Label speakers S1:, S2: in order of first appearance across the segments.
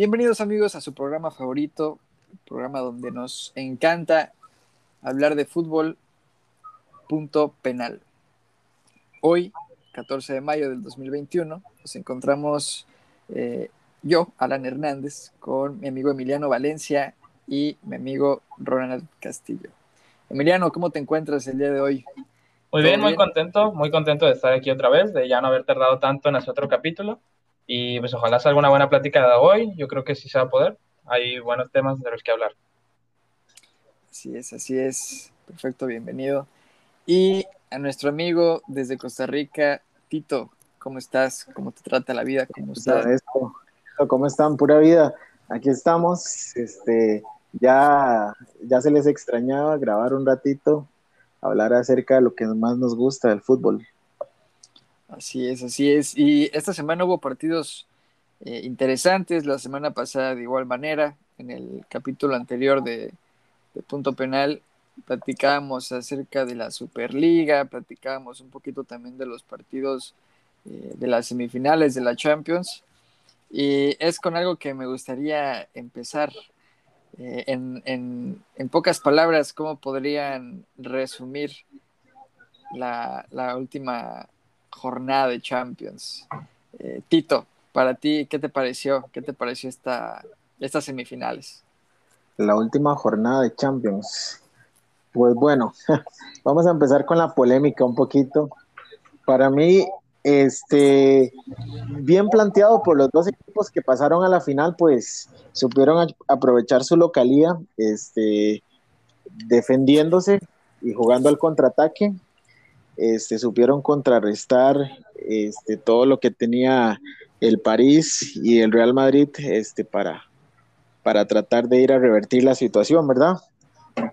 S1: Bienvenidos amigos a su programa favorito, programa donde nos encanta hablar de fútbol, punto penal. Hoy, 14 de mayo del 2021, nos encontramos eh, yo, Alan Hernández, con mi amigo Emiliano Valencia y mi amigo Ronald Castillo. Emiliano, ¿cómo te encuentras el día de hoy?
S2: Muy bien, muy contento, muy contento de estar aquí otra vez, de ya no haber tardado tanto en hacer otro capítulo. Y pues ojalá salga una buena plática de hoy. Yo creo que sí se va a poder. Hay buenos temas de los que hablar.
S1: Así es, así es. Perfecto, bienvenido. Y a nuestro amigo desde Costa Rica, Tito, ¿cómo estás? ¿Cómo te trata la vida? ¿Cómo estás?
S3: ¿Cómo están? Pura vida. Aquí estamos. Este, ya, ya se les extrañaba grabar un ratito hablar acerca de lo que más nos gusta del fútbol.
S1: Así es, así es. Y esta semana hubo partidos eh, interesantes, la semana pasada de igual manera, en el capítulo anterior de, Punto Penal platicábamos acerca de la Superliga, platicábamos un poquito también de los partidos eh, de las semifinales de la Champions. Y es con algo que me gustaría empezar eh, en, pocas palabras, ¿cómo podrían resumir la, última jornada de Champions? Eh, Tito, para ti, ¿qué te pareció? ¿Qué te pareció esta, estas semifinales?
S3: La última jornada de Champions. Pues bueno, vamos a empezar con la polémica un poquito. Para mí, este, bien planteado por los dos equipos que pasaron a la final, pues supieron aprovechar su localía, este, defendiéndose y jugando al contraataque. Este, supieron contrarrestar este, todo lo que tenía el París y el Real Madrid este, para, tratar de ir a revertir la situación, ¿verdad?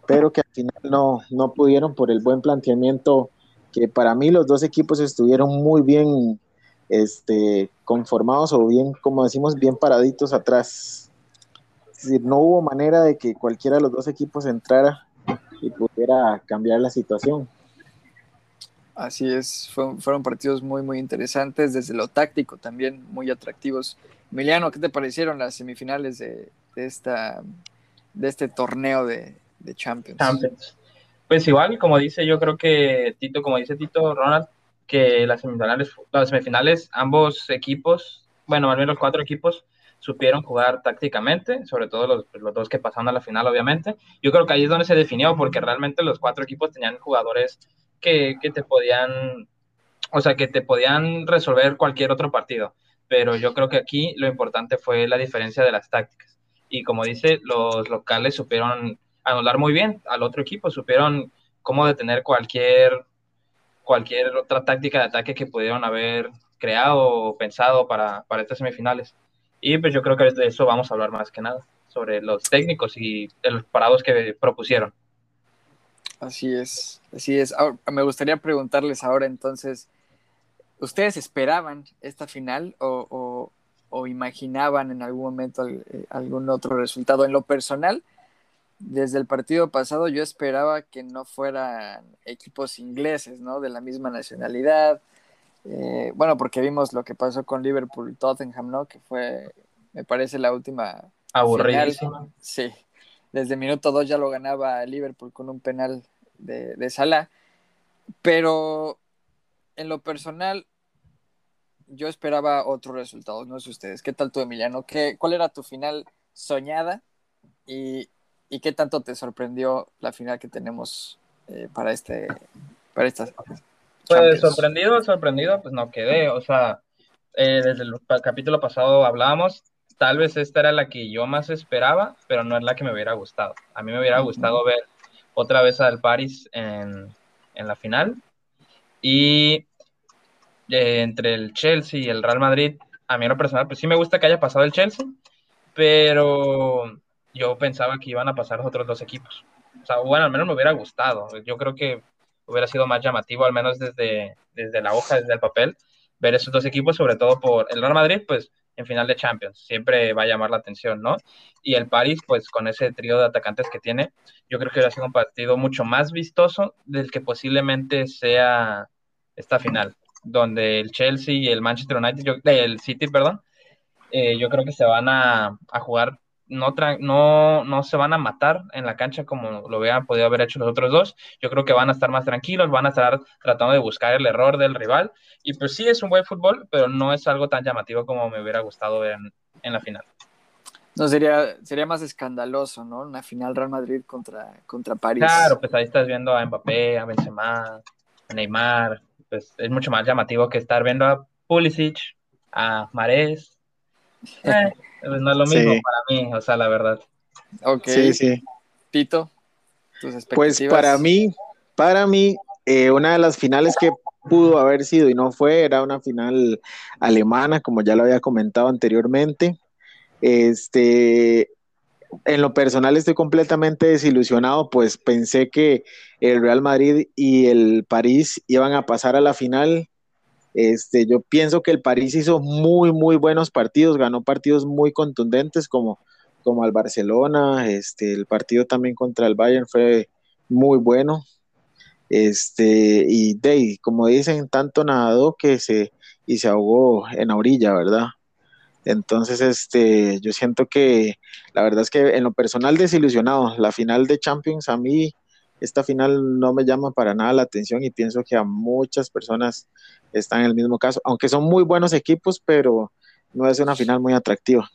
S3: Pero que al final no, pudieron por el buen planteamiento que para mí los dos equipos estuvieron muy bien este, conformados o bien, como decimos, bien paraditos atrás. No hubo manera de que cualquiera de los dos equipos entrara y pudiera cambiar la situación.
S1: Así es, fueron, partidos muy, muy interesantes, desde lo táctico también muy atractivos. Emiliano, ¿qué te parecieron las semifinales de, esta, de este torneo de, de Champions?
S2: Champions. Pues igual, como dice, yo creo que Tito, como dice Tito Ronald, que las semifinales, las semifinales, ambos equipos, bueno, al menos los cuatro equipos, supieron jugar tácticamente, sobre todo los, los, dos que pasaron a la final, obviamente. Yo creo que ahí es donde se definió, porque realmente los cuatro equipos tenían jugadores que, te podían, o sea, que te podían resolver cualquier otro partido. Pero yo creo que aquí lo importante fue la diferencia de las tácticas. Y como dice, los locales supieron anular muy bien al otro equipo, supieron cómo detener cualquier, cualquier otra táctica de ataque que pudieron haber creado o pensado para, para estas semifinales. Y pues yo creo que de eso vamos a hablar más que nada, sobre los técnicos y los parados que propusieron.
S1: Así es, así es. me gustaría preguntarles ahora entonces, ¿ustedes esperaban esta final o, o imaginaban en algún momento eh, algún otro resultado? En lo personal, desde el partido pasado yo esperaba que no fueran equipos ingleses, ¿no? De la misma nacionalidad. Eh, bueno, porque vimos lo que pasó con Liverpool Tottenham, ¿no? Que fue, me parece, la última.
S2: Aburridísima.
S1: Sí. Desde el minuto dos ya lo ganaba Liverpool con un penal de, de Salah. Pero en lo personal, yo esperaba otros resultados, no sé ustedes. ¿Qué tal tú, Emiliano? ¿Qué, ¿Cuál era tu final soñada? Y, ¿Y qué tanto te sorprendió la final que tenemos eh, para este para esta
S2: Pues sorprendido, sorprendido, pues no quedé. O sea, eh, desde el capítulo pasado hablábamos, tal vez esta era la que yo más esperaba, pero no es la que me hubiera gustado. A mí me hubiera gustado ver otra vez al Paris en, en la final. Y eh, entre el Chelsea y el Real Madrid, a mí en lo personal, pues sí me gusta que haya pasado el Chelsea, pero yo pensaba que iban a pasar los otros dos equipos. O sea, bueno, al menos me hubiera gustado. Yo creo que hubiera sido más llamativo, al menos desde, desde la hoja, desde el papel, ver esos dos equipos, sobre todo por el Real Madrid, pues en final de Champions, siempre va a llamar la atención, ¿no? Y el París, pues con ese trío de atacantes que tiene, yo creo que hubiera sido un partido mucho más vistoso del que posiblemente sea esta final, donde el Chelsea y el Manchester United, el City, perdón, eh, yo creo que se van a, a jugar no, no, no se van a matar en la cancha como lo hubieran podido haber hecho los otros dos. Yo creo que van a estar más tranquilos, van a estar tratando de buscar el error del rival. Y pues sí, es un buen fútbol, pero no es algo tan llamativo como me hubiera gustado ver en, la final.
S1: No, sería, sería más escandaloso, ¿no? Una final Real Madrid contra, contra París.
S2: Claro, pues ahí estás viendo a Mbappé, a Benzema, a Neymar. Pues es mucho más llamativo que estar viendo a Pulisic, a Marés. Eh, pues no es lo mismo para mí, o sea, la verdad.
S1: Ok.
S3: Sí, sí.
S1: Tito,
S3: tus Pues para mí, para mí, eh, una de las finales que pudo haber sido y no fue, era una final alemana, como ya lo había comentado anteriormente. Este, en lo personal estoy completamente desilusionado, pues pensé que el Real Madrid y el París iban a pasar a la final este, yo pienso que el París hizo muy, muy buenos partidos, ganó partidos muy contundentes como, como al Barcelona, este, el partido también contra el Bayern fue muy bueno. Este, y de, como dicen, tanto nadó que se, y se ahogó en la orilla, ¿verdad? Entonces, este, yo siento que la verdad es que en lo personal desilusionado, la final de Champions a mí esta final no me llama para nada la atención y pienso que a muchas personas están en el mismo caso, aunque son muy buenos equipos, pero no es una final muy atractiva.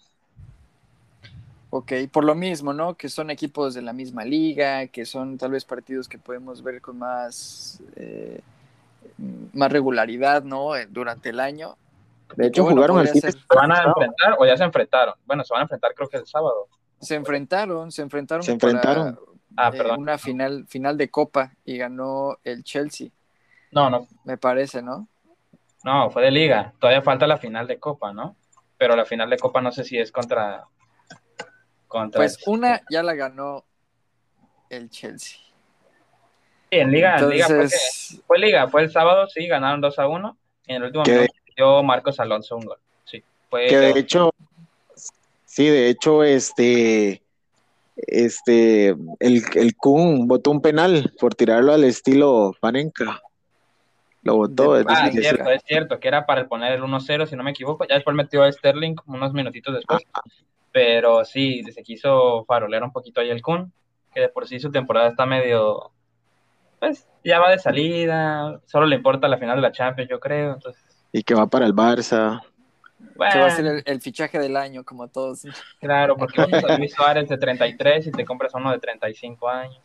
S1: Ok, por lo mismo, ¿no? Que son equipos de la misma liga, que son tal vez partidos que podemos ver con más, eh, más regularidad, ¿no? Eh, durante el año.
S3: De hecho, jugaron el
S2: ¿Se van a enfrentar o ya se enfrentaron? Bueno, se van a enfrentar creo que el sábado.
S1: Se enfrentaron, se enfrentaron.
S3: Se enfrentaron.
S2: Ah,
S1: eh, una final, final de Copa y ganó el Chelsea.
S2: No, no.
S1: Me parece, ¿no?
S2: No, fue de Liga. Todavía falta la final de Copa, ¿no? Pero la final de Copa no sé si es contra. contra
S1: pues una ya la ganó el Chelsea.
S2: Sí, en Liga, fue, Liga, fue el sábado, sí, ganaron 2 a 1. En el último minuto dio Marcos Alonso un gol. Sí, fue
S3: que de hecho, sí, de hecho, este este, el, el Kun votó un penal por tirarlo al estilo Panenka. Lo votó.
S2: Ah, es cierto, es cierto, que era para poner el 1-0, si no me equivoco. Ya después metió a Sterling unos minutitos después. Ah, ah. Pero sí, se quiso farolear un poquito ahí el Kun, que de por sí su temporada está medio. Pues ya va de salida, solo le importa la final de la Champions, yo creo. Entonces...
S3: Y que va para el Barça.
S1: Que va a ser el, fichaje del año, como todos.
S2: Claro, porque vas a Luis Suárez de 33 y te compras uno de 35 años.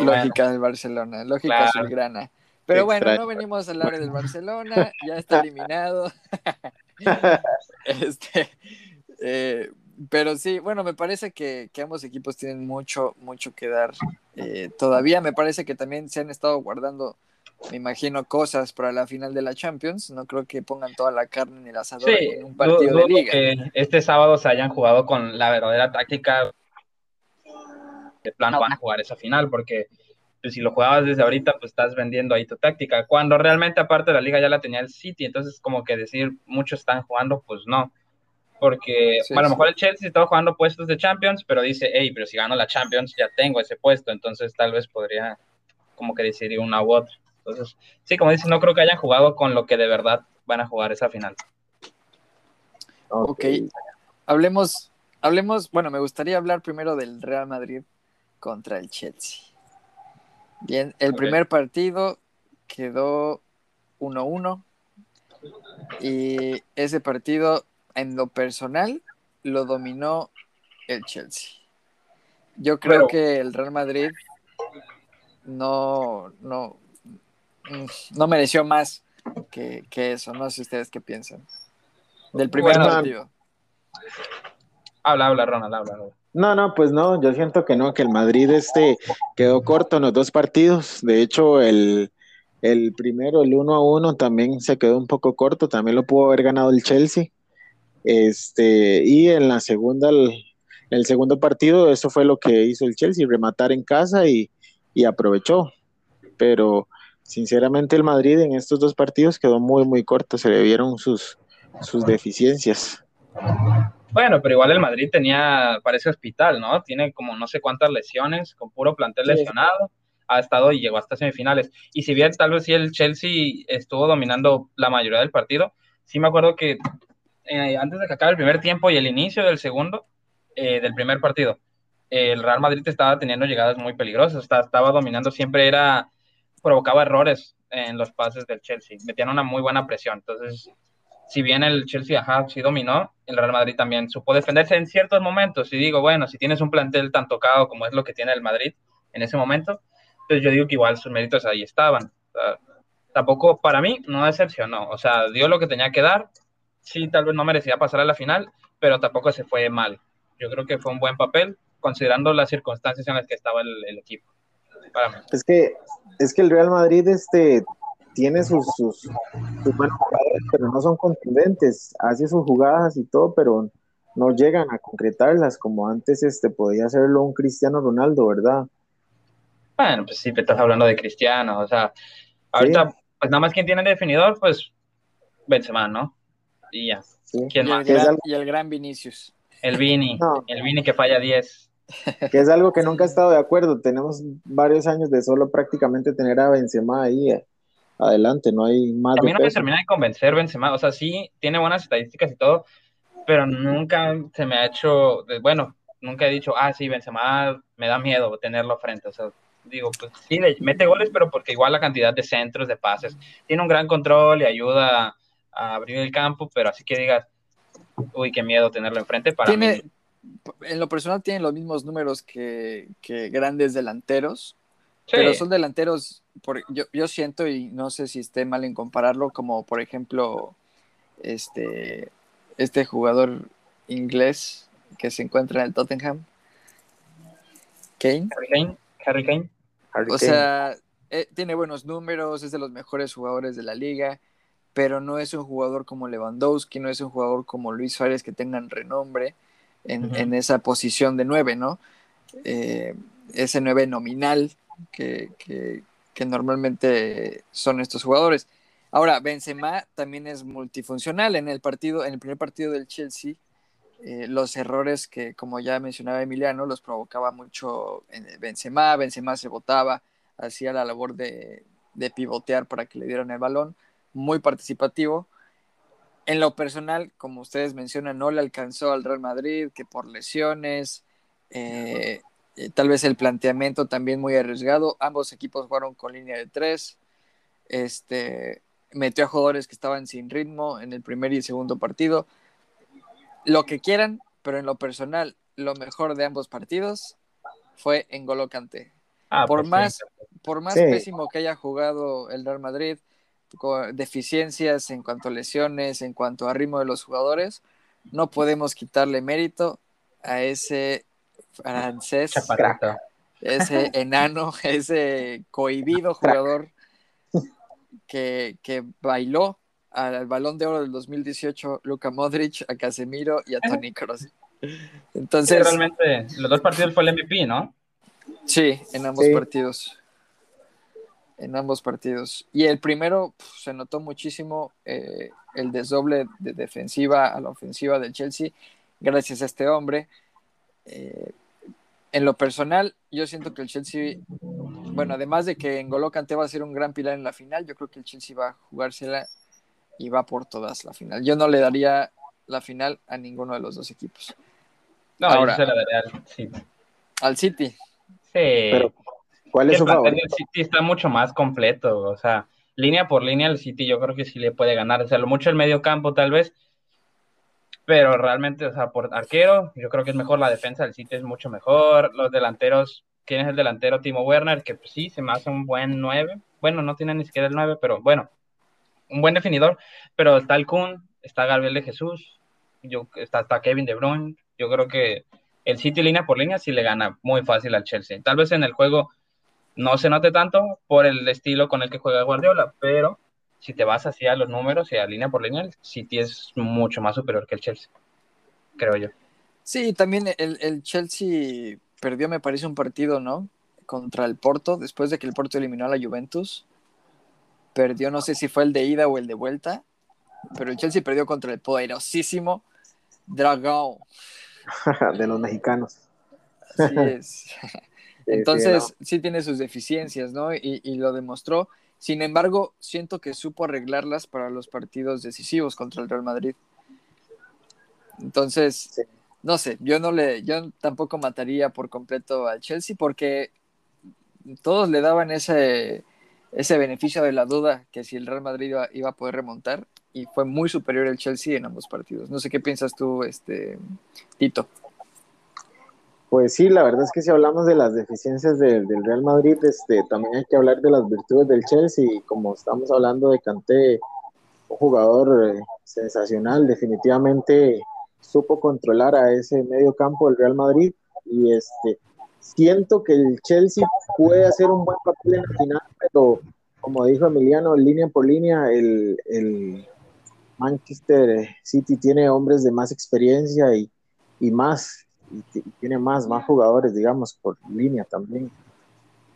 S1: lógica del Barcelona, lógica claro. Pero bueno, no venimos a hablar del Barcelona, ya está eliminado. este, eh, pero sí, bueno, me parece que, ambos equipos tienen mucho, mucho que dar. Eh, todavía me parece que también se han estado guardando me imagino, cosas para la final de la Champions. No creo que pongan toda la carne en el asador en un partido de liga.
S2: Que este sábado se hayan jugado con la verdadera táctica. De plan van a jugar esa final, porque pues, si lo jugabas desde ahorita, pues estás vendiendo ahí tu táctica. Cuando realmente, aparte, la liga ya la tenía el City, entonces, como que decir muchos están jugando, pues no. Porque a lo mejor el Chelsea estaba jugando puestos de Champions, pero dice, hey, pero si gano la Champions ya tengo ese puesto, entonces tal vez podría como que decidir una u otra. Entonces, sí, como dices, no creo que hayan jugado con lo que de verdad van a jugar esa final.
S1: Ok, hablemos, hablemos, bueno, me gustaría hablar primero del Real Madrid contra el Chelsea. Bien, el primer partido quedó 1-1 y ese partido en lo personal lo dominó el Chelsea. Yo creo que el Real Madrid no, no, no mereció más que, eso. No sé ustedes qué piensan. Del primer partido.
S2: Habla, habla, Ronald, habla,
S3: No, no, pues no, yo siento que no, que el Madrid este quedó corto en los dos partidos. De hecho, el, primero, el 1 a 1, también se quedó un poco corto, también lo pudo haber ganado el Chelsea. Este, y en la segunda, el, el segundo partido, eso fue lo que hizo el Chelsea, rematar en casa y, y aprovechó. Pero sinceramente el Madrid en estos dos partidos quedó muy, muy corto, se le vieron sus, sus deficiencias.
S2: Bueno, pero igual el Madrid tenía, parece hospital, ¿no? Tiene como no sé cuántas lesiones, con puro plantel lesionado, ha estado y llegó hasta semifinales. Y si bien tal vez sí el Chelsea estuvo dominando la mayoría del partido, sí me acuerdo que eh, antes de que acabe el primer tiempo y el inicio del segundo, eh, del primer partido, el Real Madrid estaba teniendo llegadas muy peligrosas, estaba, estaba dominando, siempre era, provocaba errores en los pases del Chelsea, metían una muy buena presión, entonces si bien el Chelsea ajá, sí dominó, el Real Madrid también supo defenderse en ciertos momentos. Y digo, bueno, si tienes un plantel tan tocado como es lo que tiene el Madrid en ese momento, pues yo digo que igual sus méritos ahí estaban. tampoco, para mí, no decepcionó. O sea, dio lo que tenía que dar. Sí, tal vez no merecía pasar a la final, pero tampoco se fue mal. Yo creo que fue un buen papel, considerando las circunstancias en las que estaba el, equipo.
S3: Es que, es que el Real Madrid este, tiene sus, sus, buenos jugadores, pero no son contundentes. Hace sus jugadas y todo, pero no llegan a concretarlas como antes este, podía hacerlo un Cristiano Ronaldo, ¿verdad?
S2: Bueno, pues sí, te estás hablando de Cristiano, o sea, ahorita, pues nada más quien tiene el definidor, pues Benzema, ¿no? Y ya.
S1: ¿Quién y, más? El gran, y el gran Vinicius.
S2: El Vini, el Vini que falla 10.
S3: Que es algo que nunca he estado de acuerdo. Tenemos varios años de solo prácticamente tener a Benzema ahí. Eh adelante, no hay más.
S2: A mí no me termina de convencer Benzema, o sea, sí tiene buenas estadísticas y todo, pero nunca se me ha hecho, bueno, nunca he dicho, ah, sí, Benzema me da miedo tenerlo frente, o sea, digo, pues sí, mete goles, pero porque igual la cantidad de centros, de pases, tiene un gran control y ayuda a abrir el campo, pero así que digas, uy, qué miedo tenerlo enfrente para
S1: tiene, En lo personal tiene los mismos números que, que grandes delanteros, pero son delanteros, por, yo, yo siento, y no sé si esté mal en compararlo, como por ejemplo, este, este jugador inglés que se encuentra en el Tottenham.
S2: Kane. Harry Kane.
S1: o sea, eh, tiene buenos números, es de los mejores jugadores de la liga, pero no es un jugador como Lewandowski, no es un jugador como Luis Suárez que tengan renombre en, en esa posición de nueve, ¿no? Eh, ese nueve nominal que, que, normalmente son estos jugadores. Ahora, Benzema también es multifuncional. En el partido, en el primer partido del Chelsea, eh, los errores que, como ya mencionaba Emiliano, los provocaba mucho Benzema. Benzema se botaba, hacía la labor de, de pivotear para que le dieran el balón. Muy participativo. En lo personal, como ustedes mencionan, no le alcanzó al Real Madrid, que por lesiones, eh, eh, tal vez el planteamiento también muy arriesgado. Ambos equipos jugaron con línea de tres. Este, metió a jugadores que estaban sin ritmo en el primer y el segundo partido. Lo que quieran, pero en lo personal, lo mejor de ambos partidos fue en Golocante. Ah, por, pues más, por más pésimo que haya jugado el Real Madrid, deficiencias en cuanto a lesiones, en cuanto a ritmo de los jugadores, no podemos quitarle mérito a ese francés, ese enano, ese cohibido jugador que, que bailó al balón de oro del 2018, Luka Modric, a Casemiro y a Toni Kroos. Entonces,
S2: realmente los dos partidos fue el MVP, ¿no?
S1: Sí, en ambos partidos. En ambos partidos. Y el primero se notó muchísimo eh, el desdoble de defensiva a la ofensiva del Chelsea, gracias a este hombre. Eh, en lo personal, yo siento que el Chelsea, bueno, además de que N'Golo Kanté va a ser un gran pilar en la final, yo creo que el Chelsea va a jugársela y va por todas la final. Yo no le daría la final a ninguno de los dos equipos.
S2: No, Ahora, yo se la daría al City.
S1: Al City.
S2: Sí. Pero, ¿cuál es su favorito? El City está mucho más completo, o sea, línea por línea el City yo creo que sí le puede ganar, o sea, lo mucho el medio campo tal vez, pero realmente, o sea, por arquero, yo creo que es mejor la defensa del City, es mucho mejor. Los delanteros, ¿quién es el delantero? Timo Werner, que pues, sí, se me hace un buen 9. Bueno, no tiene ni siquiera el 9, pero bueno, un buen definidor. Pero está el Kun, está Gabriel de Jesús, yo, está, está Kevin De Bruyne. Yo creo que el City línea por línea sí le gana muy fácil al Chelsea. Tal vez en el juego no se note tanto por el estilo con el que juega Guardiola, pero si te vas hacia los números y a línea por línea, el City es mucho más superior que el Chelsea, creo yo.
S1: Sí, también el, Chelsea perdió, me parece, un partido, ¿no? Contra el Porto, después de que el Porto eliminó a la Juventus. Perdió, no sé si fue el de ida o el de vuelta, pero el Chelsea perdió contra el poderosísimo Dragón.
S3: de los mexicanos.
S1: Así es. Entonces, sí, tiene sus deficiencias, ¿no? Y, y, lo demostró. Sin embargo, siento que supo arreglarlas para los partidos decisivos contra el Real Madrid. Entonces, no sé, yo no le, yo tampoco mataría por completo al Chelsea porque todos le daban ese, ese beneficio de la duda que si el Real Madrid iba, a poder remontar y fue muy superior el Chelsea en ambos partidos. No sé qué piensas tú, este Tito.
S3: Pues sí, la verdad es que si hablamos de las deficiencias del Real Madrid, este, también hay que hablar de las virtudes del Chelsea. Como estamos hablando de Kanté, un jugador eh, sensacional, definitivamente supo controlar a ese medio campo del Real Madrid y este siento que el Chelsea puede hacer un buen papel en la final, pero como dijo Emiliano, línea por línea, el, Manchester City tiene hombres de más experiencia y, y más y, tiene más, más jugadores, digamos, por línea también.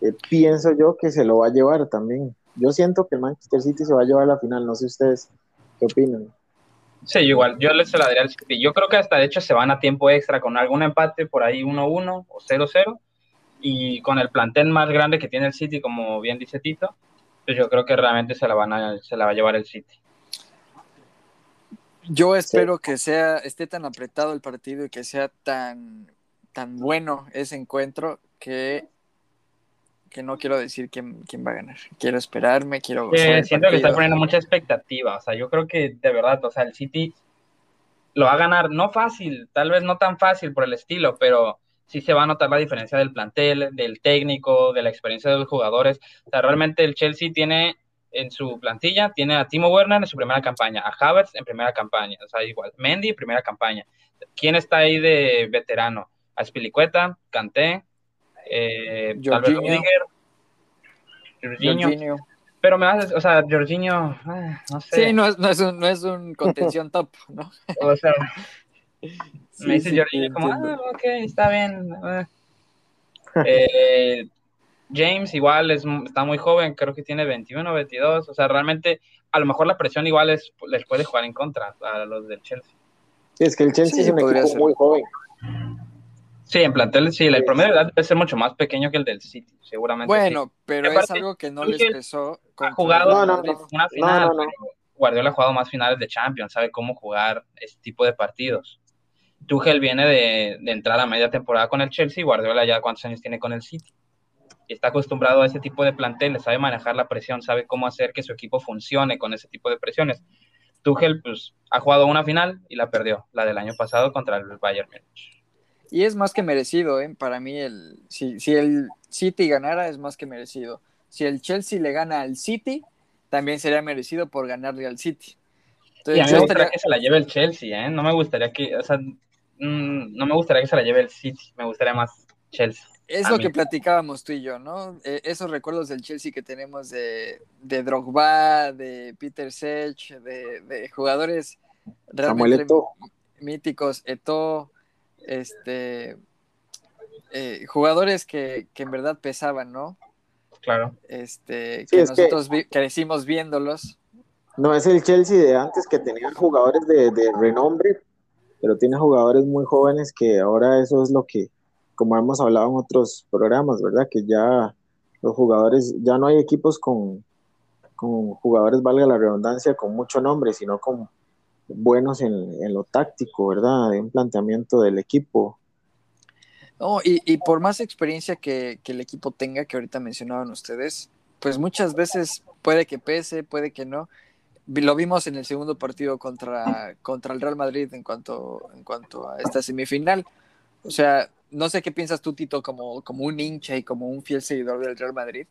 S3: Eh, pienso yo que se lo va a llevar también. Yo siento que el Manchester City se va a llevar a la final, no sé ustedes qué opinan.
S2: Sí, igual, yo les se la daría al City. Yo creo que hasta de hecho se van a tiempo extra con algún empate por ahí 1-1 o 0-0 y con el plantel más grande que tiene el City, como bien dice Tito, pues yo creo que realmente se la, van a, se la va a llevar el City.
S1: Yo espero que sea, esté tan apretado el partido y que sea tan, tan bueno ese encuentro que, que no quiero decir quién, quién va a ganar. Quiero esperarme, quiero...
S2: siento que está poniendo mucha expectativa. O sea, yo creo que de verdad, o sea, el City lo va a ganar, no fácil, tal vez no tan fácil por el estilo, pero sí se va a notar la diferencia del plantel, del técnico, de la experiencia de los jugadores. O sea, realmente el Chelsea tiene en su plantilla tiene a Timo Werner en su primera campaña, a Havertz en primera campaña, o sea, igual, Mendy en primera campaña. ¿Quién está ahí de veterano? A Spilicueta, Kanté, eh, Jorginho. Jorginho. Pero me haces, o sea, Jorginho, ah, no sé.
S1: Sí, no es, no es, un, no es un contención top, ¿no?
S2: O sea, me dice Jorginho como, ah, ok, está bien. Eh, James igual es, está muy joven, creo que tiene 21, 22, o sea, realmente a lo mejor la presión igual es, les puede jugar en contra a los del Chelsea.
S3: Sí, es que el Chelsea es un equipo muy joven.
S2: Sí, en plantel sí, el promedio de edad debe ser mucho más pequeño que el del City, seguramente.
S1: Bueno, pero es algo que no les pesó.
S2: Ha jugado una final, Guardiola ha jugado más finales de Champions, sabe cómo jugar este tipo de partidos. Tuchel viene de, de entrar a media temporada con el Chelsea, Guardiola ya cuántos años tiene con el City está acostumbrado a ese tipo de planteles, sabe manejar la presión, sabe cómo hacer que su equipo funcione con ese tipo de presiones. Tuchel pues, ha jugado una final y la perdió, la del año pasado contra el Bayern Múnich.
S1: Y es más que merecido, ¿eh? para mí, el, si, si el City ganara, es más que merecido. Si el Chelsea le gana al City, también sería merecido por ganarle al City.
S2: Entonces, y a mí me gustaría que se la lleve el Chelsea, ¿eh? No me gustaría que, o sea, mm, no me gustaría que se la lleve el City, me gustaría más Chelsea.
S1: Es lo que platicábamos tú y yo, ¿no? E, esos recuerdos del Chelsea que tenemos de, de Drogba, de Peter Sech, de, jugadores realmente míticos, Eto, este, eh, jugadores que, en verdad pesaban, ¿no?
S2: Claro.
S1: Este, que nosotros crecimos viéndolos.
S3: No es el Chelsea de antes que tenía jugadores de, de renombre, pero tiene jugadores muy jóvenes que ahora eso es lo que como hemos hablado en otros programas, ¿verdad? Que ya los jugadores, ya no hay equipos con, con jugadores, valga la redundancia, con mucho nombre, sino con buenos en, lo táctico, ¿verdad? De un planteamiento del equipo.
S1: No, y, por más experiencia que, el equipo tenga, que ahorita mencionaban ustedes, pues muchas veces puede que pese, puede que no. Lo vimos en el segundo partido contra, contra el Real Madrid en cuanto, en cuanto a esta semifinal. O sea, no sé qué piensas tú, Tito, como, como un hincha y como un fiel seguidor del Real Madrid,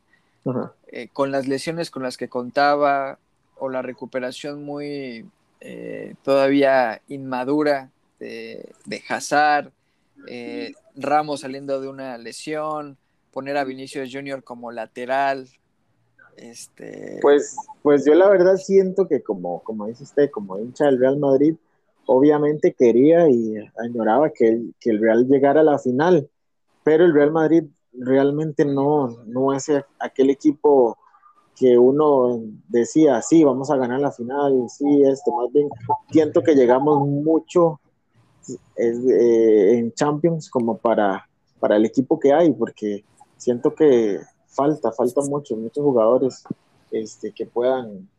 S1: eh, con las lesiones con las que contaba o la recuperación muy eh, todavía inmadura de, de Hazard, eh, Ramos saliendo de una lesión, poner a Vinicius Junior como lateral. Este...
S3: Pues, pues yo la verdad siento que como, como dice usted, como hincha del Real Madrid, obviamente quería y añoraba que el, que el Real llegara a la final, pero el Real Madrid realmente no, no es aquel equipo que uno decía, sí, vamos a ganar la final, sí, esto, más bien siento que llegamos mucho eh, en Champions como para, para el equipo que hay, porque siento que falta, falta mucho, muchos jugadores este, que puedan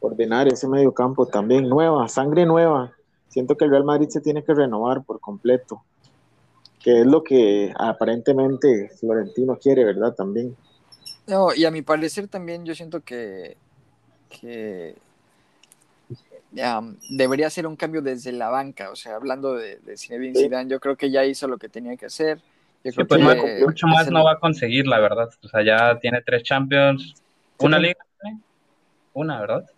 S3: ordenar ese medio campo también, nueva, sangre nueva, Siento que el Real Madrid se tiene que renovar por completo, que es lo que aparentemente Florentino quiere, ¿verdad? También.
S1: No, y a mi parecer también yo siento que, que debería ser un cambio desde la banca, o sea, hablando de, de Zinedine Zidane, yo creo que ya hizo lo que tenía que hacer. Yo creo
S2: pues
S1: que
S2: mucho más no va a conseguir, la verdad. O sea, ya tiene tres Champions, una liga, una, ¿verdad?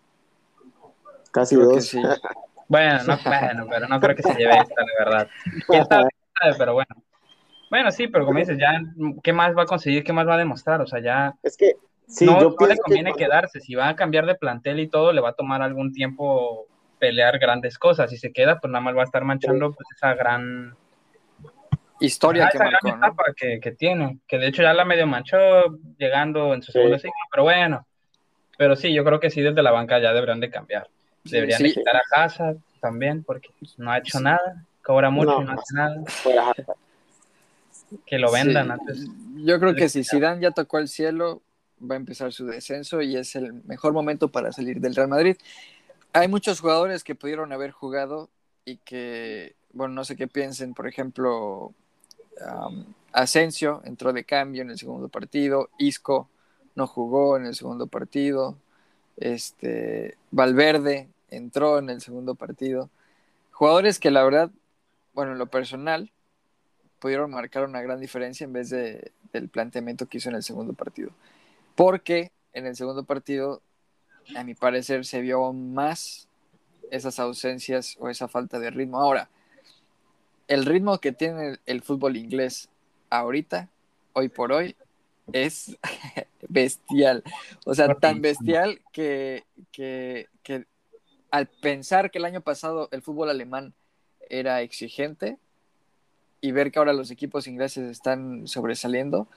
S3: Casi dos.
S2: Bueno, no, bueno, pero no creo que se lleve esta, la verdad. Pero bueno. Bueno, sí, pero como dices, ya, ¿qué más va a conseguir? ¿Qué más va a demostrar? O sea, ya.
S3: Es que
S2: no, le conviene quedarse. Si va a cambiar de plantel y todo, le va a tomar algún tiempo pelear grandes cosas. Si se queda, pues nada más va a estar manchando pues, esa gran
S1: historia que,
S2: etapa que, que, tiene. Que de hecho ya la medio manchó llegando en su segundo ciclo, pero bueno. Pero sí, yo creo que sí, desde la banca ya deberían de cambiar. Deberían de quitar a casa también, porque no ha hecho nada. Cobra mucho y no hace nada. Que lo vendan antes.
S1: Yo creo que si Zidane ya tocó el cielo, va a empezar su descenso y es el mejor momento para salir del Real Madrid. Hay muchos jugadores que pudieron haber jugado y que, bueno, no sé qué piensen, por ejemplo, Asensio entró de cambio en el segundo partido, Isco no jugó en el segundo partido, este, Valverde entró en el segundo partido. Jugadores que la verdad, bueno, en lo personal, pudieron marcar una gran diferencia en vez de, del planteamiento que hizo en el segundo partido porque en el segundo partido, a mi parecer, se vio más esas ausencias o esa falta de ritmo. Ahora, el ritmo que tiene el, fútbol inglés ahorita, hoy por hoy, es bestial. O sea, tan bestial que, que, que, al pensar que el año pasado el fútbol alemán era exigente y ver que ahora los equipos ingleses están sobresaliendo,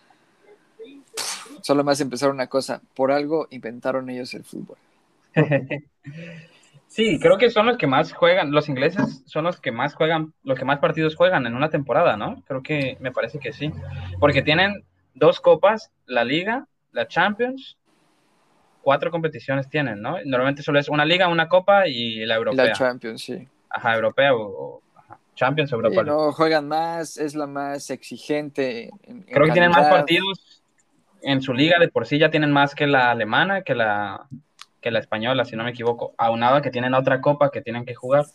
S1: solo más empezar una cosa, por algo inventaron ellos el fútbol.
S2: Sí, creo que son los que más juegan, los ingleses son los que más juegan, los que más partidos juegan en una temporada, ¿no? Creo que me parece que sí, porque tienen dos copas, la liga, la Champions, cuatro competiciones tienen, ¿no? Normalmente solo es una liga, una copa y la europea.
S1: La Champions, sí.
S2: Ajá, europea o, Champions Europa.
S1: no, juegan más, es la más exigente.
S2: Creo que tienen más partidos en su liga de por sí ya tienen más que la alemana, que la, que la española, si no me equivoco, aunado que tienen otra copa que tienen que jugar.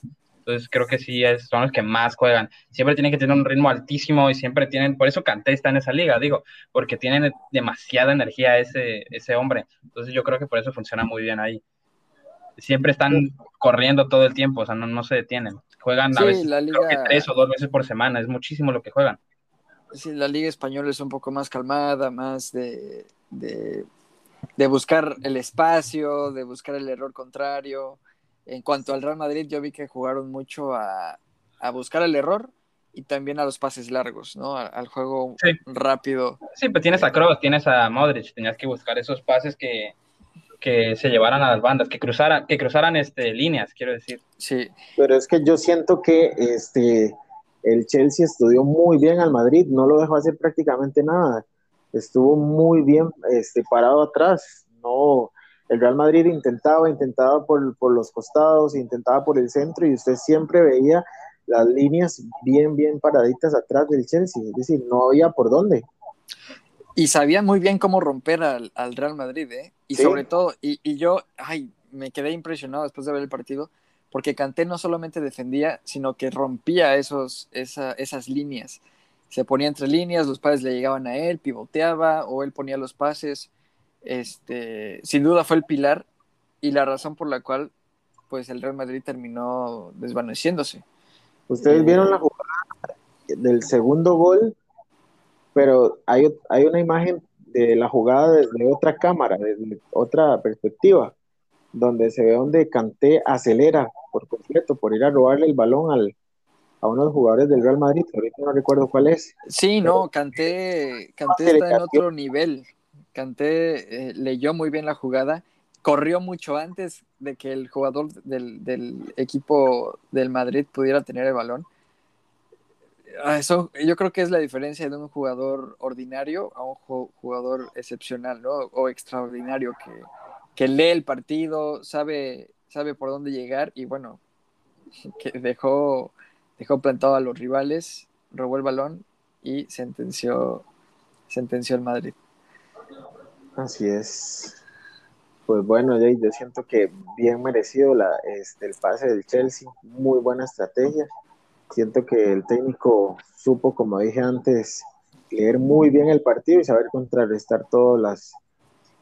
S2: Entonces creo que sí es, son los que más juegan. Siempre tienen que tener un ritmo altísimo y siempre tienen, por eso Kanté está en esa liga, digo, porque tienen demasiada energía ese, ese hombre. Entonces yo creo que por eso funciona muy bien ahí. Siempre están corriendo todo el tiempo, o sea, no, no se detienen. Juegan a veces creo que tres o dos veces por semana, es muchísimo lo que juegan.
S1: Sí, la Liga Española es un poco más calmada, más de, de, buscar el espacio, de buscar el error contrario. En cuanto al Real Madrid, yo vi que jugaron mucho a, buscar el error y también a los pases largos, ¿no? Al, juego rápido.
S2: Sí, pues tienes a Kroos, tienes a Modric, tenías que buscar esos pases que, que se llevaran a las bandas, que cruzaran, que cruzaran este, líneas, quiero decir.
S1: Sí.
S3: Pero es que yo siento que este el Chelsea estudió muy bien al Madrid, no lo dejó hacer prácticamente nada. Estuvo muy bien este, parado atrás. No, el Real Madrid intentaba, intentaba por, por los costados, intentaba por el centro y usted siempre veía las líneas bien, bien paraditas atrás del Chelsea. Es decir, no había por dónde.
S1: Y sabía muy bien cómo romper al, Real Madrid, ¿eh? Y sobre todo, y, y, yo, ay, me quedé impresionado después de ver el partido, porque Kanté no solamente defendía, sino que rompía esos, esas líneas. Se ponía entre líneas, los pases le llegaban a él, pivoteaba o él ponía los pases. Este, sin duda fue el pilar y la razón por la cual pues el Real Madrid terminó desvaneciéndose.
S3: Ustedes vieron la jugada del segundo gol, pero hay, hay una imagen de la jugada desde otra cámara, desde otra perspectiva donde se ve donde Canté acelera por completo por ir a robarle el balón al, a uno de los jugadores del Real Madrid, ahorita no recuerdo cuál es.
S1: Sí, no, Canté, Canté está en otro nivel. Canté eh, leyó muy bien la jugada, corrió mucho antes de que el jugador del, equipo del Madrid pudiera tener el balón. Ah, eso, yo creo que es la diferencia de un jugador ordinario a un jugador excepcional, ¿no? O extraordinario que, que lee el partido, sabe, sabe por dónde llegar y bueno, que dejó, dejó plantado a los rivales, robó el balón y sentenció, sentenció el Madrid.
S3: Así es. Pues bueno, yo siento que bien merecido la, este, el pase del Chelsea, muy buena estrategia. Siento que el técnico supo, como dije antes, leer muy bien el partido y saber contrarrestar todas las,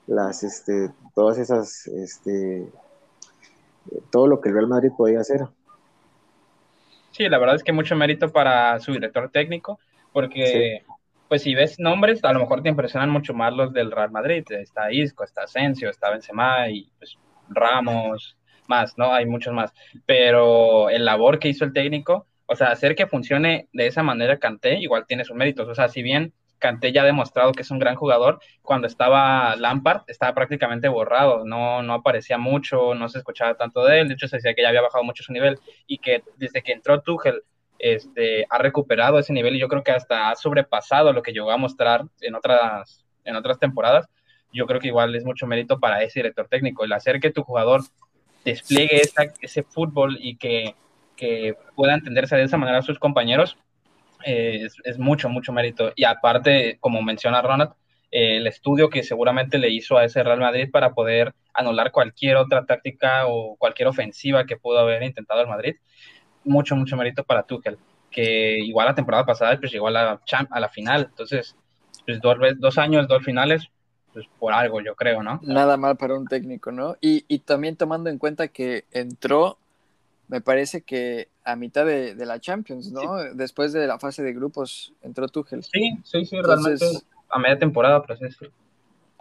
S3: las este, todas esas, este, todo lo que el Real Madrid podía hacer.
S2: Sí, la verdad es que mucho mérito para su director técnico, porque pues si ves nombres, a lo mejor te impresionan mucho más los del Real Madrid. Está Isco, está Asensio, está Benzema y pues Ramos, más, ¿no? Hay muchos más. Pero el labor que hizo el técnico, o sea, hacer que funcione de esa manera Canté, igual tiene sus méritos. O sea, si bien Canté ya ha demostrado que es un gran jugador, cuando estaba Lampard estaba prácticamente borrado, no, no aparecía mucho, no se escuchaba tanto de él, de hecho se decía que ya había bajado mucho su nivel y que desde que entró Tuchel este, ha recuperado ese nivel y yo creo que hasta ha sobrepasado lo que llegó a mostrar en otras, en otras temporadas. Yo creo que igual es mucho mérito para ese director técnico, el hacer que tu jugador despliegue ese fútbol y que, que, pueda entenderse de esa manera a sus compañeros, eh, es, es, mucho, mucho mérito. Y aparte, como menciona Ronald, el estudio que seguramente le hizo a ese Real Madrid para poder anular cualquier otra táctica o cualquier ofensiva que pudo haber intentado el Madrid, mucho, mucho mérito para Tuchel, que igual la temporada pasada pues llegó a la, a la final, entonces pues dos, dos años, dos finales, pues por algo yo creo, ¿no?
S1: Nada mal para un técnico, ¿no? Y, y también tomando en cuenta que entró, me parece que a mitad de, de la Champions, ¿no? Después de la fase de grupos entró Tuchel.
S2: Sí, sí, sí, realmente a media temporada, por así decirlo.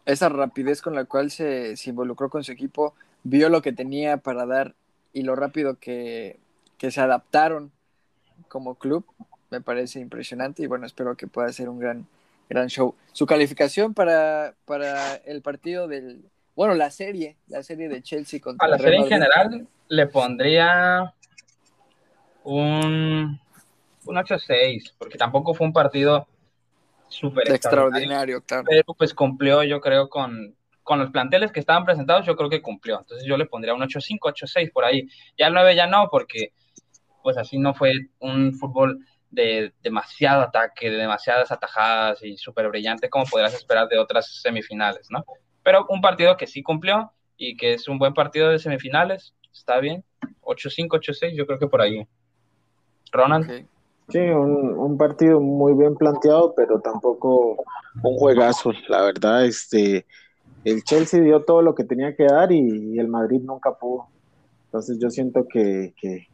S1: Esa rapidez con la cual se, se involucró con su equipo, vio lo que tenía para dar y lo rápido que, que se adaptaron como club, me parece impresionante y bueno, espero que pueda ser un gran, gran show. Su calificación para, para el partido del, bueno, la serie, la serie de Chelsea contra
S2: A la serie en general le pondría un, un 8-6, porque tampoco fue un partido súper
S1: extraordinario, claro.
S2: Pero pues cumplió, yo creo, con, con los planteles que estaban presentados, yo creo que cumplió. Entonces yo le pondría un 8-5, 8-6 por ahí. Ya el 9 ya no, porque pues así no fue un fútbol de demasiado ataque, de demasiadas atajadas y súper brillante como podrías esperar de otras semifinales, ¿no? Pero un partido que sí cumplió y que es un buen partido de semifinales, está bien, 8-5, 8-6, yo creo que por ahí. Ronald.
S3: Sí, un, un, partido muy bien planteado, pero tampoco un juegazo, la verdad, este, el Chelsea dio todo lo que tenía que dar y, el Madrid nunca pudo. Entonces yo siento que, que,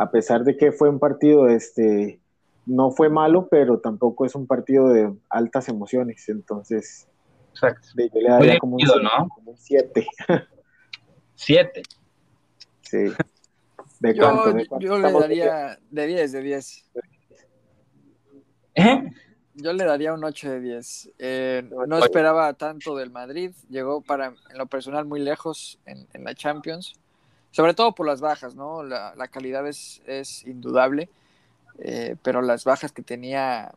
S3: a pesar de que fue un partido, este, no fue malo, pero tampoco es un partido de altas emociones. Entonces,
S2: Exacto.
S3: yo le daría como, un, 7.
S2: 7.
S3: Sí.
S1: ¿De yo, cuánto, ¿De cuánto? yo le daría de 10, de 10.
S2: ¿Eh?
S1: Yo le daría un 8 de 10. Eh, no esperaba tanto del Madrid. Llegó para, en lo personal, muy lejos en, en la Champions sobre todo por las bajas, ¿no? La, calidad es, es indudable, eh, pero las bajas que tenía,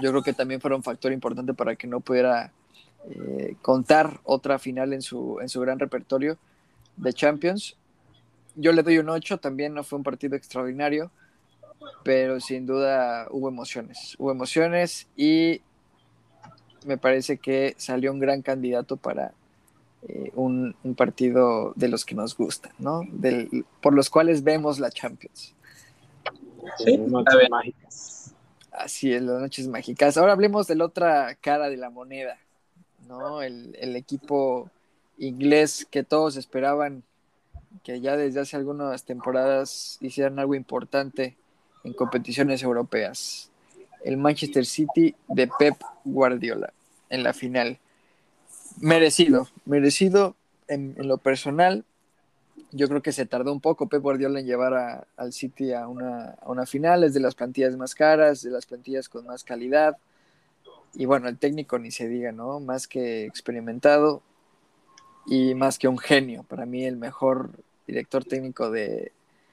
S1: yo creo que también fueron un factor importante para que no pudiera eh, contar otra final en su, en su gran repertorio de Champions. Yo le doy un 8, también no fue un partido extraordinario, pero sin duda hubo emociones, hubo emociones y me parece que salió un gran candidato para, eh, un, un, partido de los que nos gustan, ¿no? Del, por los cuales vemos la Champions.
S3: Sí, noches mágicas.
S1: Así es, las noches mágicas. Ahora hablemos de la otra cara de la moneda, ¿no? El, el equipo inglés que todos esperaban que ya desde hace algunas temporadas hicieran algo importante en competiciones europeas. El Manchester City de Pep Guardiola en la final. Merecido, merecido en, lo personal. Yo creo que se tardó un poco Pep Guardiola en llevar al City a una, a una final, es de las plantillas más caras, de las plantillas con más calidad. Y bueno, el técnico ni se diga, ¿no? Más que experimentado y más que un genio. Para mí el mejor director técnico de,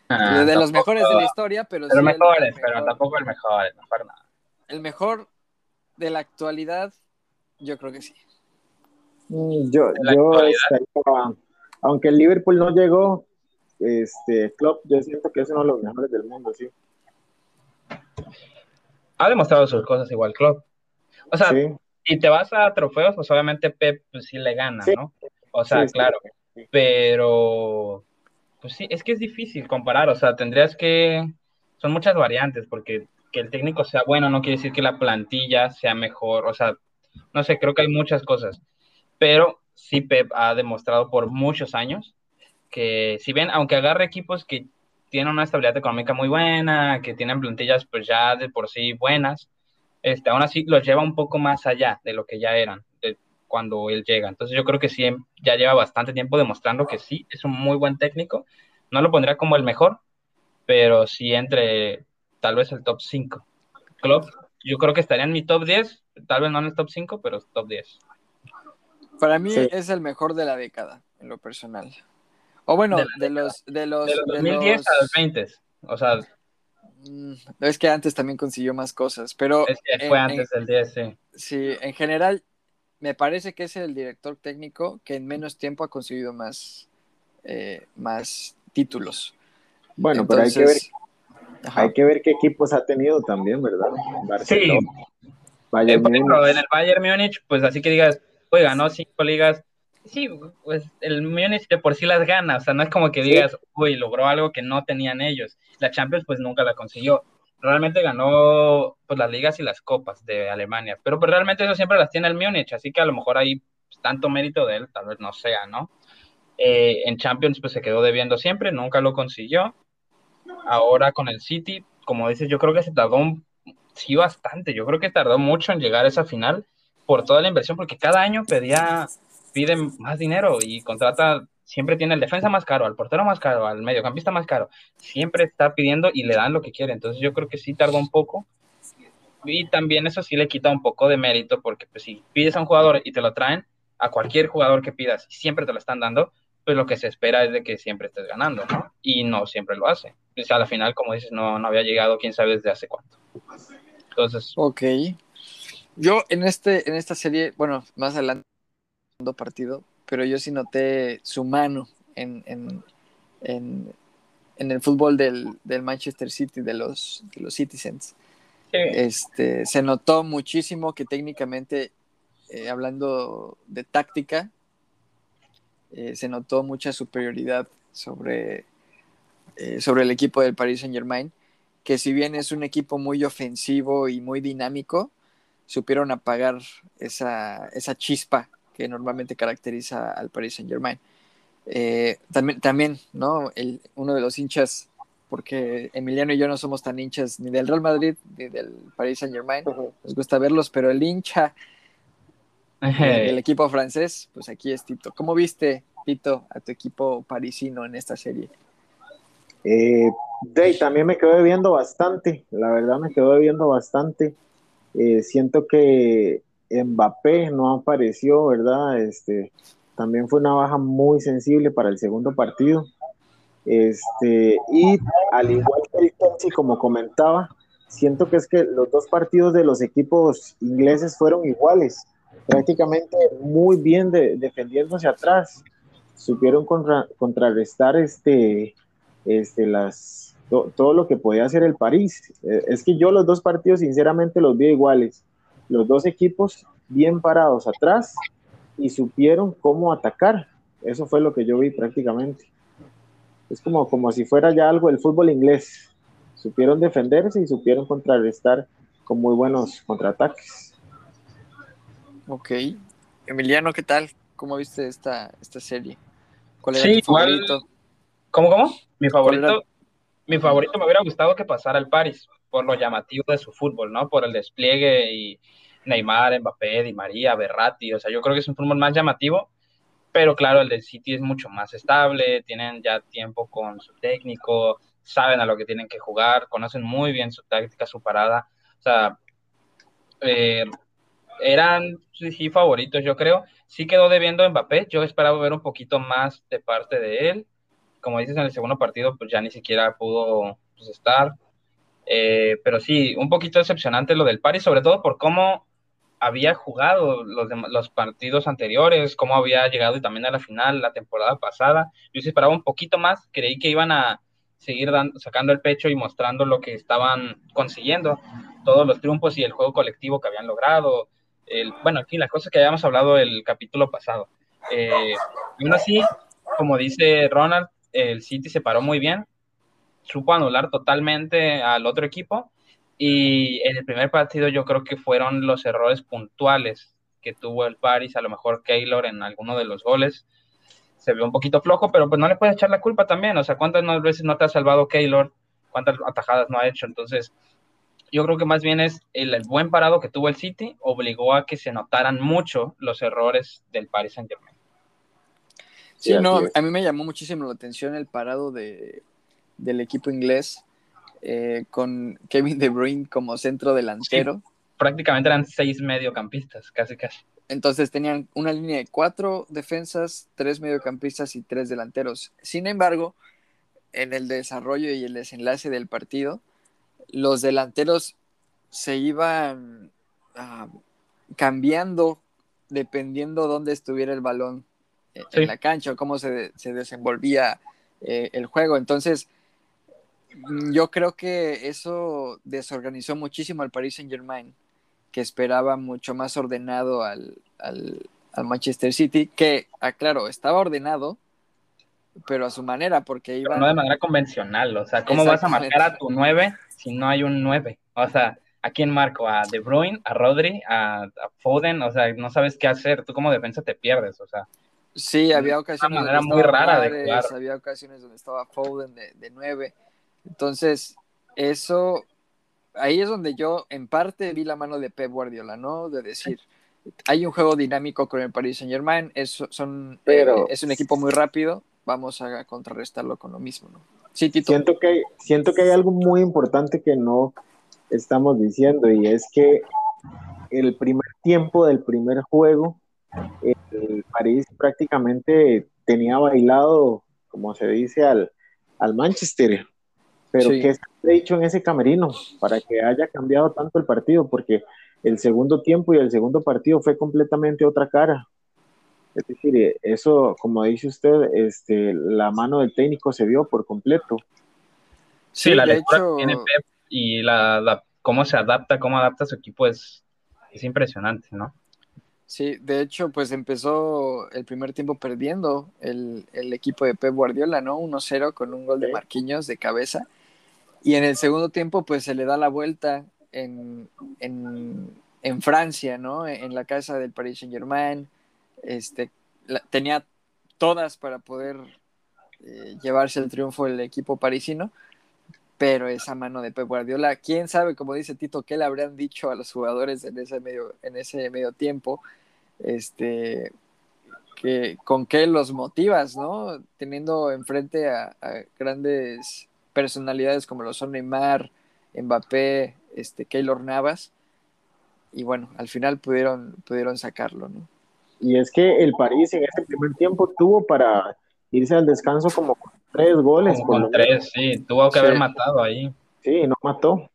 S2: ah,
S1: de, los mejores de la historia, pero,
S2: pero sí mejores, el, pero tampoco el mejor, el mejor nada.
S1: El mejor de la actualidad, yo creo que sí.
S3: Yo, yo aunque el Liverpool no llegó, este, Klopp, yo siento que es uno de los mejores del mundo, sí.
S2: Ha demostrado sus cosas igual Klopp. O sea, si te vas a trofeos, pues obviamente Pep pues, sí le gana, ¿no? O sea, claro. Pero, pues sí, es que es difícil comparar. O sea, tendrías que. Son muchas variantes, porque que el técnico sea bueno no quiere decir que la plantilla sea mejor. O sea, no sé, creo que hay muchas cosas. Pero sí, Pep ha demostrado por muchos años que, si bien, aunque agarre equipos que tienen una estabilidad económica muy buena, que tienen plantillas pues ya de por sí buenas, este, aún así los lleva un poco más allá de lo que ya eran cuando él llega. Entonces yo creo que sí, ya lleva bastante tiempo demostrando que sí, es un muy buen técnico. No lo pondría como el mejor, pero sí entre tal vez el top 5. Club, yo creo que estaría en mi top 10, tal vez no en el top 5, pero top 10.
S1: Para mí es el mejor de la década, en lo personal. O bueno, de, los, de los...
S2: De los 2010 a los 20, o sea...
S1: Mm, es que antes también consiguió más cosas, pero...
S2: Es que fue antes del 10, sí.
S1: Sí, en general, me parece que es el director técnico que en menos tiempo ha conseguido más, eh, más títulos.
S3: Bueno, pero hay que ver hay que ver qué equipos ha tenido también, ¿verdad?
S2: sí. Bayern en el Bayern Múnich, pues así que digas, oye, ganó cinco ligas. Sí, pues el Múnich de por sí las gana, o sea, no es como que digas, uy, logró algo que no tenían ellos. La Champions, pues nunca la consiguió. Realmente ganó pues las ligas y las copas de Alemania, pero pues realmente eso siempre las tiene el Múnich, así que a lo mejor hay tanto mérito de él, tal vez no sea, ¿no? Eh, en Champions, pues se quedó debiendo siempre, nunca lo consiguió ahora con el City, como dices, yo creo que se tardó sí bastante, yo creo que tardó mucho en llegar a esa final por toda la inversión, porque cada año pedía, pide más dinero y contrata, siempre tiene el defensa más caro, al portero más caro, al mediocampista más caro, siempre está pidiendo y le dan lo que quiere, entonces yo creo que sí tardó un poco, y también eso sí le quita un poco de mérito, porque pues si pides a un jugador y te lo traen, a cualquier jugador que pidas, siempre te lo están dando, pues lo que se espera es de que siempre estés ganando. Y no siempre lo hace. O a la final, como dices, no, no había llegado quién sabe desde hace cuánto. Entonces.
S1: Ok. Yo en, este, en esta serie, bueno, más adelante, partido, pero yo sí noté su mano en, en, en, en el fútbol del, del, Manchester City, de los, de los Citizens. Este, se notó muchísimo que técnicamente, eh, hablando de táctica, eh, se notó mucha superioridad sobre, eh, sobre el equipo del Paris Saint Germain, que si bien es un equipo muy ofensivo y muy dinámico, supieron apagar esa, esa chispa que normalmente caracteriza al Paris Saint Germain. Eh, también, también, ¿no? El, uno de los hinchas, porque Emiliano y yo no somos tan hinchas ni del Real Madrid ni del Paris Saint Germain, nos gusta verlos, pero el hincha el equipo francés, pues aquí es Tito. ¿Cómo viste, Tito, a tu equipo parisino en esta serie?
S3: Eh, también me quedo viendo bastante, la verdad me quedo viendo bastante. Eh, siento que Mbappé no apareció, ¿verdad? Este, también fue una baja muy sensible para el segundo partido. Este, y al igual que el Chelsea, como comentaba, siento que es que los dos partidos de los equipos ingleses fueron iguales prácticamente muy bien de, defendiéndose atrás. Supieron contrarrestar este, este, las, todo lo que podía hacer el París. Eh, es que yo los dos partidos sinceramente los vi iguales. Los dos equipos bien parados atrás y supieron cómo atacar. Eso fue lo que yo vi prácticamente. Es como, como si fuera ya algo del fútbol inglés. Supieron defenderse y supieron contrarrestar con muy buenos contraataques.
S1: Ok. Emiliano, ¿qué tal? ¿Cómo viste esta, esta serie? ¿Cuál era tu favorito?
S2: ¿Cómo, cómo? Mi favorito, mi favorito me hubiera gustado que pasara el Paris, por lo llamativo de su fútbol, ¿no? Por el despliegue y Neymar, Mbappé, Di María, Berratti, o sea, yo creo que es un fútbol más llamativo, pero claro, el del City es mucho más estable, tienen ya tiempo con su técnico, saben a lo que tienen que jugar, conocen muy bien su táctica, su parada, o sea, eh, eran sí, favoritos, yo creo. Sí quedó debiendo Mbappé, yo esperaba ver un poquito más de parte de él. Como dices, en el segundo partido, pues ya ni siquiera pudo pues, estar. Eh, pero sí, un poquito decepcionante lo del Paris, sobre todo por cómo había jugado los, los partidos anteriores, cómo había llegado y también a la final la temporada pasada. Yo sí esperaba un poquito más, creí que iban a seguir dando, sacando el pecho y mostrando lo que estaban consiguiendo, todos los triunfos y el juego colectivo que habían logrado. El, bueno, aquí las cosas que habíamos hablado el capítulo pasado. Eh, y aún así, como dice Ronald, el City se paró muy bien, supo anular totalmente al otro equipo y en el primer partido yo creo que fueron los errores puntuales que tuvo el Paris, a lo mejor Keylor en alguno de los goles se vio un poquito flojo, pero pues no le puedes echar la culpa también, o sea, ¿cuántas veces no te ha salvado Keylor? ¿Cuántas atajadas no ha hecho? Entonces, yo creo que más bien es el, el, buen parado que tuvo el City obligó a que se notaran mucho los errores del Paris Saint Germain.
S1: Sí, no, a mí me llamó muchísimo la atención el parado de, del equipo inglés eh, con Kevin De Bruyne como centro delantero.
S2: prácticamente eran seis mediocampistas, casi casi.
S1: Entonces tenían una línea de cuatro defensas, tres mediocampistas y tres delanteros. Sin embargo, en el desarrollo y el desenlace del partido, los delanteros se iban uh, cambiando dependiendo dónde estuviera el balón sí. en la cancha o cómo se, se desenvolvía eh, el juego. Entonces, mm, yo creo que eso desorganizó muchísimo al Paris Saint Germain, que esperaba mucho más ordenado al, al, al Manchester City, que, aclaro, estaba ordenado, pero a su manera, porque iba...
S2: no de manera convencional, o sea, ¿cómo vas a marcar a tu 9 si no hay un 9? O sea, ¿a quién marco? ¿A De Bruyne? ¿A Rodri? ¿A, a Foden? O sea, no sabes qué hacer, tú como defensa te pierdes, o sea...
S1: Sí, había ocasiones.
S2: Una manera muy rara Mares, de jugar.
S1: Había ocasiones donde estaba Foden de, de 9. Entonces, eso, ahí es donde yo en parte vi la mano de Pep Guardiola, ¿no? De decir, hay un juego dinámico con el Paris Saint Germain, es, son,
S3: Pero,
S1: eh, es un equipo muy rápido, vamos a contrarrestarlo con lo mismo, ¿no?
S3: Sí, Tito. Siento que, hay, siento que hay algo muy importante que no estamos diciendo y es que el primer tiempo del primer juego el París prácticamente tenía bailado, como se dice, al, al Manchester. Pero sí. ¿qué se ha dicho en ese camerino para que haya cambiado tanto el partido? Porque el segundo tiempo y el segundo partido fue completamente otra cara. Es decir, eso, como dice usted, este, la mano del técnico se vio por completo.
S2: Sí, sí la lectura hecho... que tiene Pep y la, la, cómo se adapta, cómo adapta su equipo es, es impresionante, ¿no?
S1: Sí, de hecho, pues empezó el primer tiempo perdiendo el, el equipo de Pep Guardiola, ¿no? 1-0 con un gol de Marquinhos de cabeza. Y en el segundo tiempo, pues se le da la vuelta en, en, en Francia, ¿no? En la casa del Paris Saint Germain. Este, la, tenía todas para poder eh, llevarse el triunfo el equipo parisino, pero esa mano de Pep Guardiola, quién sabe, como dice Tito, qué le habrían dicho a los jugadores en ese medio, en ese medio tiempo este, que, con qué los motivas, ¿no? Teniendo enfrente a, a, grandes personalidades como lo son Neymar, Mbappé, este, Keylor Navas, y bueno, al final pudieron, pudieron sacarlo, ¿no?
S3: Y es que el París en ese primer tiempo tuvo para irse al descanso como con tres goles.
S2: Como con tres, sí, tuvo que sí. haber matado ahí.
S3: Sí, no mató.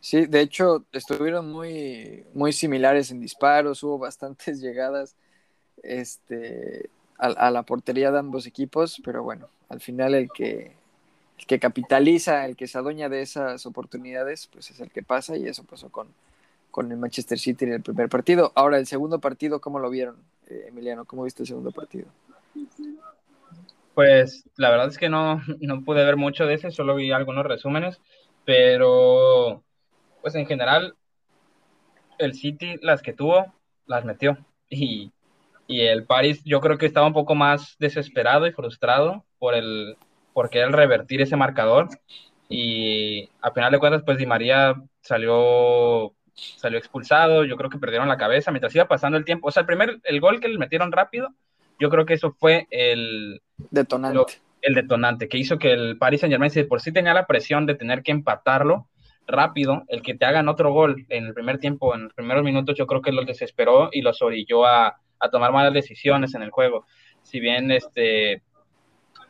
S1: Sí, de hecho, estuvieron muy, muy similares en disparos, hubo bastantes llegadas este, a, a, la portería de ambos equipos, pero bueno, al final el que, el que capitaliza, el que se adueña de esas oportunidades, pues es el que pasa y eso pasó con, con el Manchester City en el primer partido. Ahora, el segundo partido, ¿cómo lo vieron, eh, Emiliano? ¿Cómo viste el segundo partido?
S2: Pues la verdad es que no, no pude ver mucho de ese, solo vi algunos resúmenes, pero pues en general, el City, las que tuvo, las metió. Y, y, el Paris, yo creo que estaba un poco más desesperado y frustrado por el por querer revertir ese marcador. Y a final de cuentas, pues Di María salió, salió expulsado. Yo creo que perdieron la cabeza mientras iba pasando el tiempo. O sea, el primer, el gol que le metieron rápido, yo creo que eso fue el
S1: detonante.
S2: Lo, el detonante que hizo que el Paris Saint Germain, si por sí tenía la presión de tener que empatarlo, rápido, el que te hagan otro gol en el primer tiempo, en los primeros minutos, yo creo que los desesperó y los orilló a, a tomar malas decisiones en el juego. Si bien este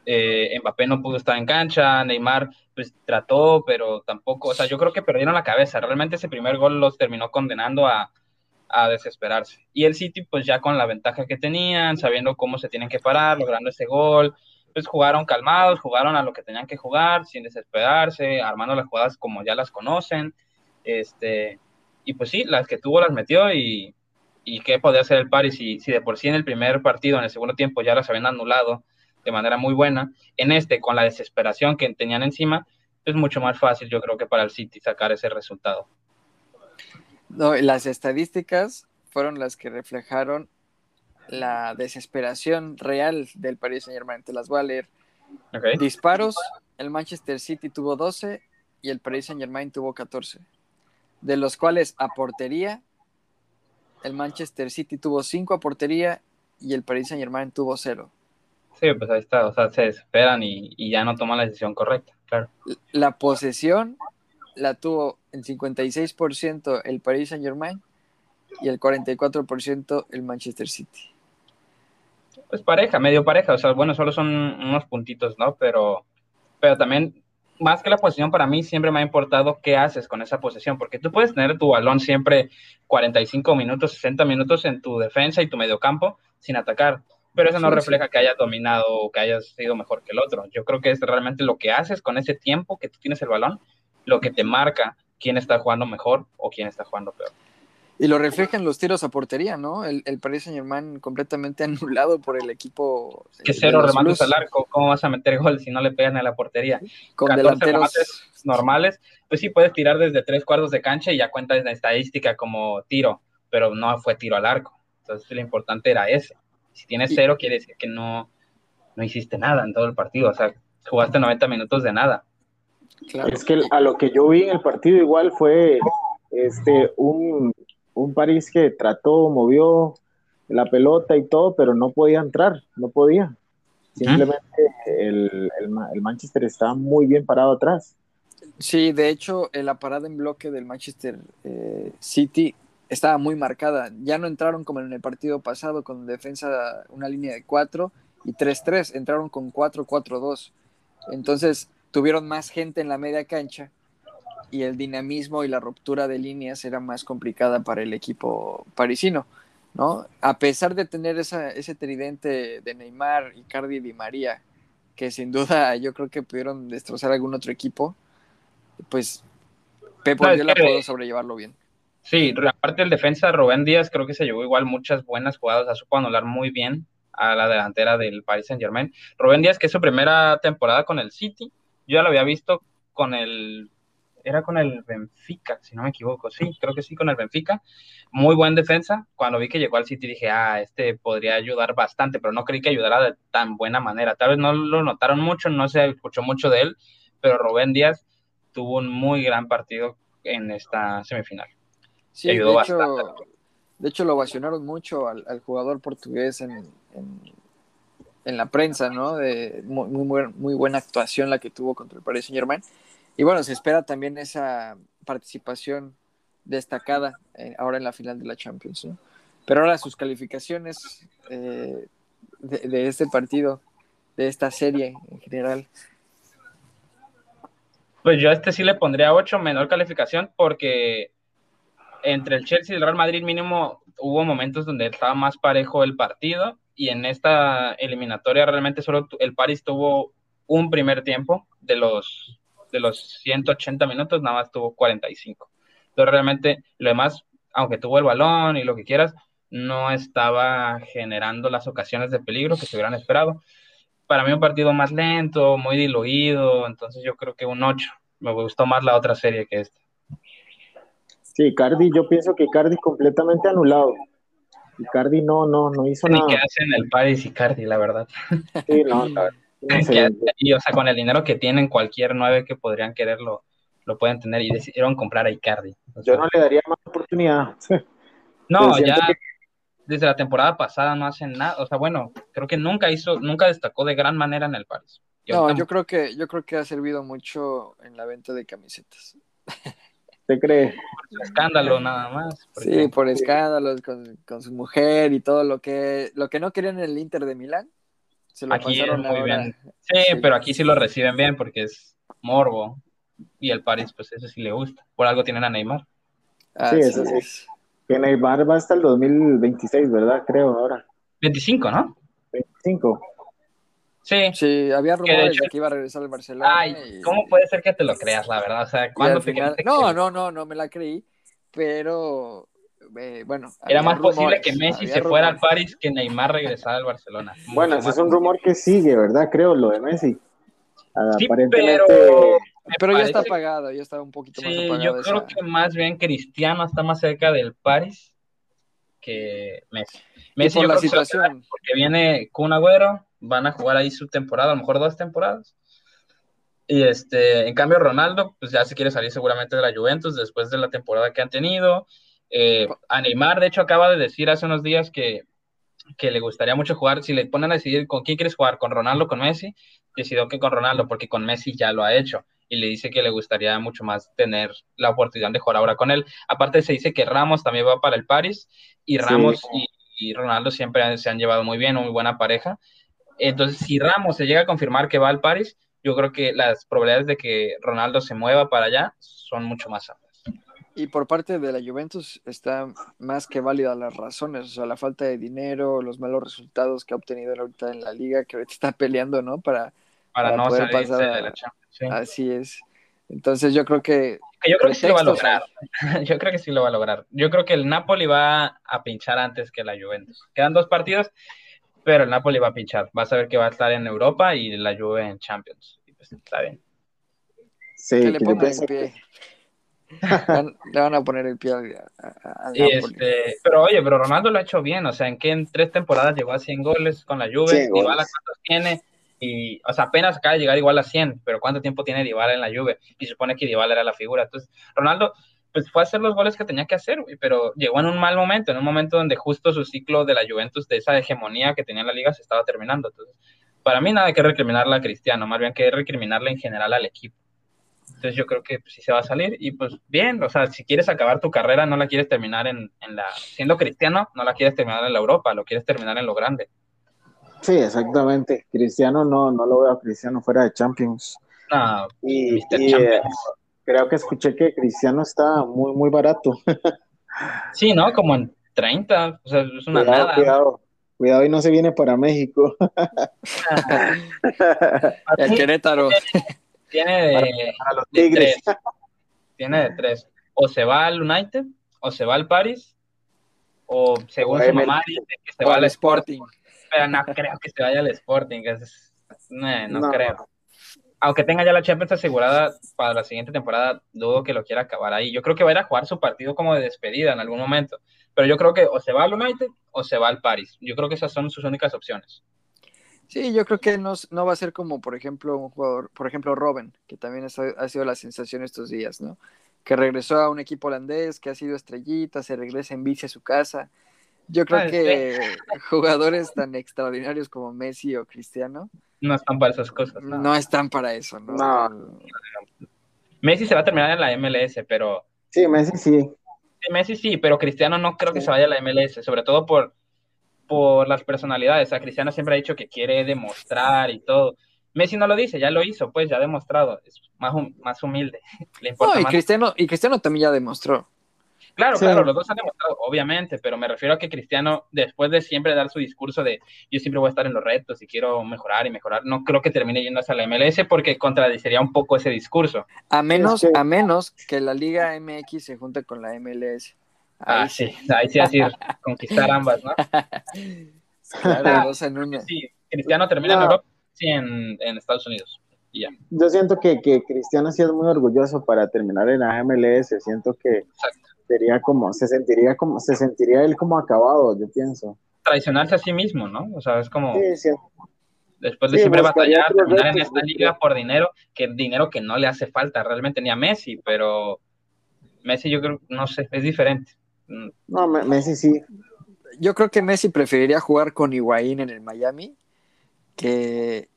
S2: eh, Mbappé no pudo estar en cancha, Neymar pues trató, pero tampoco, o sea, yo creo que perdieron la cabeza, realmente ese primer gol los terminó condenando a, a desesperarse. Y el City, pues ya con la ventaja que tenían, sabiendo cómo se tienen que parar, logrando ese gol, pues jugaron calmados, jugaron a lo que tenían que jugar, sin desesperarse, armando las jugadas como ya las conocen. Este, y pues sí, las que tuvo las metió y, y qué podía hacer el Paris si, si de por sí en el primer partido, en el segundo tiempo ya las habían anulado de manera muy buena. En este, con la desesperación que tenían encima, es mucho más fácil, yo creo que para el City sacar ese resultado.
S1: No, las estadísticas fueron las que reflejaron la desesperación real del Paris Saint Germain. Te las voy a leer. Disparos, el Manchester City tuvo 12 y el Paris Saint Germain tuvo 14. De los cuales a portería, el Manchester City tuvo 5 a portería y el Paris Saint Germain tuvo 0.
S2: Sí, pues ahí está, o sea, se desesperan y, y ya no toman la decisión correcta, claro.
S1: La posesión la tuvo en 56% el Paris Saint Germain y el 44% el Manchester City.
S2: Pues pareja, medio pareja, o sea, bueno, solo son unos puntitos, ¿no? Pero, pero también, más que la posición, para mí siempre me ha importado qué haces con esa posesión, porque tú puedes tener tu balón siempre 45 minutos, 60 minutos en tu defensa y tu mediocampo sin atacar, pero eso no refleja que hayas dominado o que hayas sido mejor que el otro. Yo creo que es realmente lo que haces con ese tiempo que tú tienes el balón lo que te marca quién está jugando mejor o quién está jugando peor.
S1: Y lo reflejan los tiros a portería, ¿no? El, el Paris Saint Germain completamente anulado por el equipo.
S2: Que cero remates al arco, ¿cómo vas a meter gol si no le pegan a la portería? Con delanteros normales, pues sí puedes tirar desde tres cuartos de cancha y ya cuentas la estadística como tiro, pero no fue tiro al arco. Entonces lo importante era ese. Si tienes cero, quiere decir que no, no hiciste nada en todo el partido, o sea, jugaste 90 minutos de nada.
S3: Es que a lo que yo vi en el partido igual fue este un, un París que trató, movió la pelota y todo, pero no podía entrar, no podía. Simplemente el, el, Manchester estaba muy bien parado atrás.
S1: Sí, de hecho, la parada en bloque del Manchester eh, City estaba muy marcada. Ya no entraron como en el partido pasado con defensa una línea de 4 y 3-3, entraron con 4-4-2. Entonces, tuvieron más gente en la media cancha y el dinamismo y la ruptura de líneas era más complicada para el equipo parisino, ¿no? A pesar de tener esa, ese tridente de Neymar, Icardi y Di María, que sin duda yo creo que pudieron destrozar algún otro equipo, pues Pep Guardiola pudo sobrellevarlo bien.
S2: Sí, aparte el defensa Rubén Díaz creo que se llevó igual muchas buenas jugadas, a supo anular muy bien a la delantera del Paris Saint Germain. Rubén Díaz, que es su primera temporada con el City, yo ya lo había visto con el, era con el Benfica, si no me equivoco, sí, creo que sí, con el Benfica. Muy buen defensa. Cuando vi que llegó al City dije, ah, este podría ayudar bastante, pero no creí que ayudara de tan buena manera. Tal vez no lo notaron mucho, no se escuchó mucho de él, pero Rubén Díaz tuvo un muy gran partido en esta semifinal.
S1: Sí, ayudó de, hecho, bastante. de hecho lo ovacionaron mucho al, jugador portugués en, en la prensa, ¿no? De muy, muy, buena actuación la que tuvo contra el Paris Saint Germain. Y bueno, se espera también esa participación destacada eh, ahora en la final de la Champions, ¿no? Pero ahora sus calificaciones eh, de, este partido, de esta serie en general.
S2: Pues yo a este sí le pondría 8, menor calificación, porque entre el Chelsea y el Real Madrid mínimo hubo momentos donde estaba más parejo el partido y en esta eliminatoria realmente solo el Paris tuvo un primer tiempo de los, de los 180 minutos, nada más tuvo 45. Entonces realmente lo demás, aunque tuvo el balón y lo que quieras, no estaba generando las ocasiones de peligro que se hubieran esperado. Para mí un partido más lento, muy diluido, entonces yo creo que un 8. Me gustó más la otra serie que esta.
S3: Sí, Cardi, yo pienso que Cardi completamente anulado. Icardi no, no, no hizo nada.
S2: Ni qué hace en el Paris Icardi, la verdad. Sí, no, y, o sea, con el dinero que tienen, cualquier nueve que podrían quererlo, lo pueden tener y decidieron comprar a Icardi.
S3: Yo no le daría más oportunidad.
S2: No, ya desde la temporada pasada no hacen nada. O sea, bueno, creo que nunca hizo, nunca destacó de gran manera en el Paris.
S1: No, yo creo que, yo creo que ha servido mucho en la venta de camisetas.
S3: ¿Te cree?
S2: Por escándalo nada más.
S1: Sí, por escándalos con, su mujer y todo lo que, lo que no querían en el Inter de Milán, Se lo
S2: Aquí es
S1: pasaron
S2: muy
S1: ahora.
S2: bien. Sí,
S1: Sí.
S2: pero aquí sí lo reciben bien porque es morbo. Y el París, pues eso sí le gusta. Por algo tienen a Neymar.
S1: Así
S3: eso sí.
S1: es.
S3: Que Neymar va hasta el 2026, ¿verdad? Creo ahora.
S2: 25, ¿no?
S3: 25.
S2: Sí.
S1: Sí, había
S2: de
S1: rumores
S2: hecho-
S1: de que iba a regresar al Barcelona.
S2: Ay,
S1: y-
S2: ¿cómo puede ser que te lo creas, la verdad? O sea, ¿cuándo te
S1: final- No, no, no, no me la creí, pero eh, bueno.
S2: Era más posible que Messi se fuera al. París que Neymar regresara al Barcelona.
S3: Bueno, ese es
S2: más
S3: un rumor que sigue, ¿verdad? Creo, lo de Messi.
S2: Sí,
S3: Aparentemente,
S2: pero
S1: ya está apagado, ya está un poquito más
S2: Sí,
S1: apagado.
S2: yo creo
S1: esa-
S2: que más bien Cristiano está más cerca del París que Messi. Messi
S1: por
S2: yo
S1: la
S2: creo
S1: situación.
S2: porque viene Kun Agüero, van a jugar ahí su temporada, a lo mejor dos temporadas. Y este, en cambio Ronaldo, pues ya se quiere salir seguramente de la Juventus después de la temporada que han tenido. Eh, a Neymar, de hecho, acaba de decir hace unos días que, que le gustaría mucho jugar. Si le ponen a decidir con quién quieres jugar, con Ronaldo o con Messi, decidió que con Ronaldo, porque con Messi ya lo ha hecho. Y le dice que le gustaría mucho más tener la oportunidad de jugar ahora con él. Aparte, se dice que Ramos también va para el París. Y
S3: Sí.
S2: Ramos y, y Ronaldo siempre han- se han llevado muy bien, muy buena pareja. Entonces, si Ramos se llega a confirmar que va al París, yo creo que las probabilidades de que Ronaldo se mueva para allá son mucho más altas.
S1: Y por parte de la Juventus está más que válida las razones, o sea, la falta de dinero, los malos resultados que ha obtenido ahorita en la liga, que ahorita está peleando, ¿no? Para,
S2: Para,
S1: Para
S2: no
S1: poder pasar a-
S2: de la Champions. sí.
S1: así es. Entonces yo creo que
S2: yo creo que sí lo va a lograr. Yo creo que sí lo va a lograr. Yo creo que el Napoli va a pinchar antes que la Juventus. Quedan dos partidos, pero el Napoli va a pinchar. Va a saber que va a estar en Europa y la Juve en Champions. Y pues está bien.
S3: sí,
S1: que le
S3: pienso
S1: el pie. le van a poner el pie al, a- al
S2: Y este, pero oye, pero Ronaldo lo ha hecho bien. O sea, en que en tres temporadas llegó a 100 goles con la Juve.
S3: 100 goles.
S2: Dybala cuántos tiene. Y, o sea, apenas acaba de llegar igual a 100, pero ¿cuánto tiempo tiene Dybala en la Juve? Y se supone que Dybala era la figura. Entonces, Ronaldo, pues fue a hacer los goles que tenía que hacer, güey, pero llegó en un mal momento, en un momento donde justo su ciclo de la Juventus, de esa hegemonía que tenía en la liga, se estaba terminando. Entonces, para mí nada que recriminarle a Cristiano, más bien que recriminarle en general al equipo. Entonces yo creo que pues, sí se va a salir y pues bien, o sea, si quieres acabar tu carrera, no la quieres terminar en, en la, siendo cristiano, no la quieres terminar en la Europa, lo quieres terminar en lo grande.
S3: Sí, exactamente. Cristiano no, no lo veo a Cristiano fuera de Champions.
S2: No,
S3: Y,
S2: Mr.
S3: y,
S2: Champions.
S3: eh, creo que escuché que Cristiano está muy, muy barato.
S2: sí, ¿no? Como en 30, o sea, es una
S3: Cuidado,
S2: nada.
S3: cuidado. Cuidado y no se viene para México.
S1: El Querétaro.
S2: Tiene de,
S3: Para los
S2: de
S3: Tigres.
S2: tres. Tiene de tres. O se va al United, o se va al Paris, o según
S3: O
S2: su mamá dice que se
S1: O
S2: va
S1: al
S2: Sporting.
S1: Sporting.
S2: Pero no creo que se vaya al Sporting. es- no, no
S3: No.
S2: creo. Aunque tenga ya la Champions asegurada para la siguiente temporada, dudo que lo quiera acabar ahí. Yo creo que va a ir a jugar su partido como de despedida en algún momento. Pero yo creo que o se va al United o se va al Paris. Yo creo que esas son sus únicas opciones.
S1: Sí, yo creo que no, no va a ser como, por ejemplo, un jugador, por ejemplo, Robin, que también ha, ha sido la sensación estos días, ¿no? Que regresó a un equipo holandés, que ha sido estrellita, se regresa en bici a su casa. Yo creo que jugadores tan extraordinarios como Messi o Cristiano
S2: No están para esas cosas.
S1: no,
S2: no.
S1: están para eso, ¿no?
S3: No.
S2: Messi se va a terminar en la MLS, pero
S3: Sí, Messi sí.
S2: Sí, Messi sí, pero Cristiano no creo que se vaya a la MLS, sobre todo por, por las personalidades. O sea, Cristiano siempre ha dicho que quiere demostrar y todo. Messi no lo dice, ya lo hizo, pues ya ha demostrado. Es más, hum- más humilde. Le importa
S1: No, y
S2: más.
S1: Cristiano, y Cristiano también ya demostró.
S2: Claro,
S3: Sí.
S2: claro, los dos han demostrado, obviamente, pero me refiero a que Cristiano, después de siempre dar su discurso de yo siempre voy a estar en los retos y quiero mejorar y mejorar, no creo que termine yendo hacia la MLS porque contradiciría un poco ese discurso.
S1: A menos,
S3: que-
S1: a menos que la Liga MX se junte con la MLS. Ahí
S2: Ah, sí, ahí sí así conquistar ambas, ¿no?
S1: Claro, dos en una.
S2: Sí, Cristiano termina en. Europa, sí, en, en Estados Unidos. Y ya.
S3: Yo siento que, que Cristiano sí es muy orgulloso para terminar en la MLS. Siento que
S2: Exacto.
S3: sería como, se sentiría como, se sentiría él como acabado, yo pienso.
S2: traicionarse a sí mismo, ¿no? O sea, es como
S3: Sí, sí.
S2: después de
S3: Sí,
S2: siempre batallar, terminar en esta liga por dinero, que dinero que no le hace falta realmente ni a Messi, pero Messi yo creo, no sé, es diferente.
S3: No, Me- Messi sí.
S1: Yo creo que Messi preferiría jugar con Higuaín en el Miami que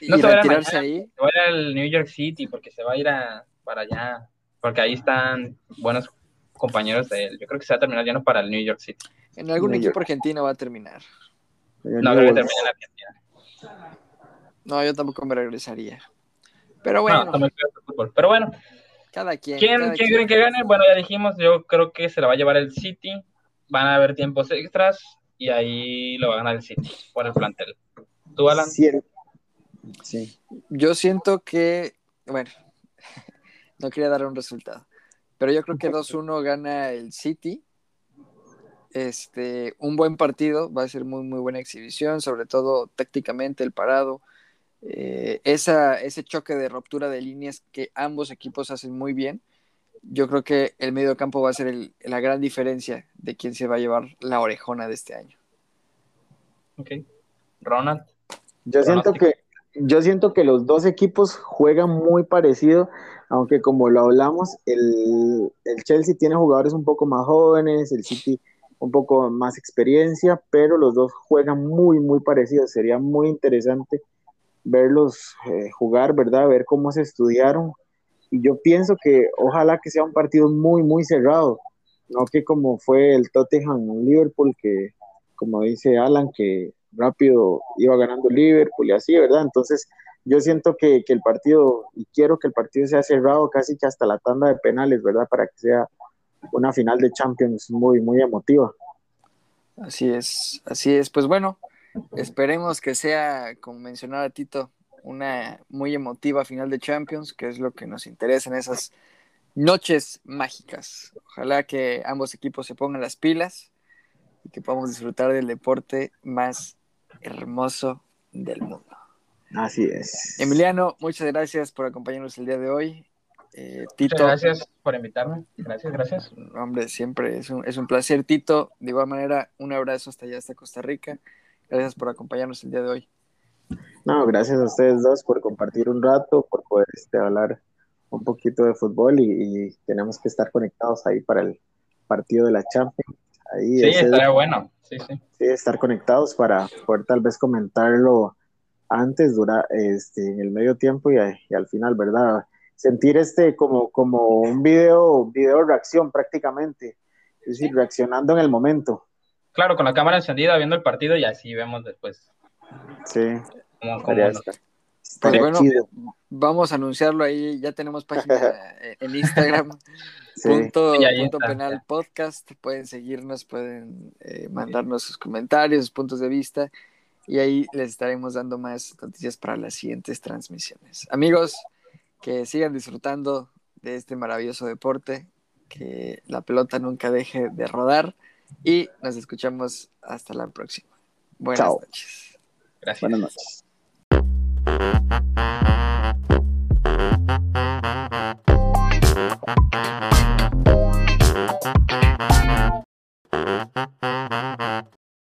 S1: y
S2: No se va a ir a
S1: retirarse
S2: Miami.
S1: ahí.
S2: Se va a ir al New York City porque se va a ir a, para allá, porque ahí están buenos compañeros de él. Yo creo que se va a terminar yendo para el New York City.
S1: En algún
S3: New
S1: equipo
S3: York.
S1: argentino va a terminar.
S2: No creo que termine en Argentina.
S1: No, yo tampoco me regresaría. Pero bueno.
S2: Pero bueno.
S1: Cada quien.
S2: ¿Quién, ¿quién creen que gane? Bueno, ya dijimos, yo creo que se la va a llevar el City. Van a haber tiempos extras y ahí lo va a ganar el City por el plantel. ¿Tú, Alan?
S3: Sí.
S1: Yo siento que, bueno, no quería dar un resultado, pero yo creo que 2-1 gana el City. Este, un buen partido, va a ser muy, muy buena exhibición, sobre todo tácticamente el parado. Eh, esa, ese choque de ruptura de líneas que ambos equipos hacen muy bien. Yo creo que el medio campo va a ser la gran diferencia de quién se va a llevar la orejona de este año.
S2: Ok. Ronald.
S3: Yo siento que yo siento que los dos equipos juegan muy parecido, aunque como lo hablamos, el, el, Chelsea tiene jugadores un poco más jóvenes, el City un poco más experiencia, pero los dos juegan muy, muy parecidos. Sería muy interesante verlos eh, jugar, ¿verdad? Ver cómo se estudiaron. Y yo pienso que ojalá que sea un partido muy, muy cerrado, no que como fue el Tottenham-Liverpool, que como dice Alan, que rápido iba ganando Liverpool y así, ¿verdad? Entonces, yo siento que, el partido, y quiero que el partido sea cerrado casi que hasta la tanda de penales, ¿verdad? Para que sea una final de Champions muy, muy emotiva.
S1: Así es, así es. Pues bueno, esperemos que sea, como mencionaba Tito, una muy emotiva final de Champions, que es lo que nos interesa en esas noches mágicas. Ojalá que ambos equipos se pongan las pilas y que podamos disfrutar del deporte más hermoso del mundo.
S3: Así es.
S1: Emiliano, muchas gracias por acompañarnos el día de hoy.
S2: Eh, Tito. Muchas gracias por invitarme. Gracias, gracias.
S1: Hombre, siempre es un, es un placer, Tito. De igual manera, un abrazo hasta allá, hasta Costa Rica. Gracias por acompañarnos el día de hoy.
S3: No, gracias a ustedes dos por compartir un rato, por poder este, hablar un poquito de fútbol y, y tenemos que estar conectados ahí para el partido de la Champions
S2: sí, estaría bueno. Sí, sí.
S3: sí, estar conectados para poder tal vez comentarlo antes, dura, este, en el medio tiempo y, al final, ¿verdad? Sentir este como, como un video, video reacción prácticamente, es decir, reaccionando en el momento.
S2: Claro, con la cámara encendida, viendo el partido y así vemos después.
S3: Sí.
S1: Como, pues bueno, vamos a anunciarlo ahí, ya tenemos página en Instagram, punto, penal podcast, pueden seguirnos, pueden eh, mandarnos sus comentarios, sus puntos de vista, y ahí les estaremos dando más noticias para las siguientes transmisiones. Amigos, que sigan disfrutando de este maravilloso deporte, que la pelota nunca deje de rodar, y nos escuchamos hasta la próxima. Buenas noches.
S3: Gracias. Buenas noches.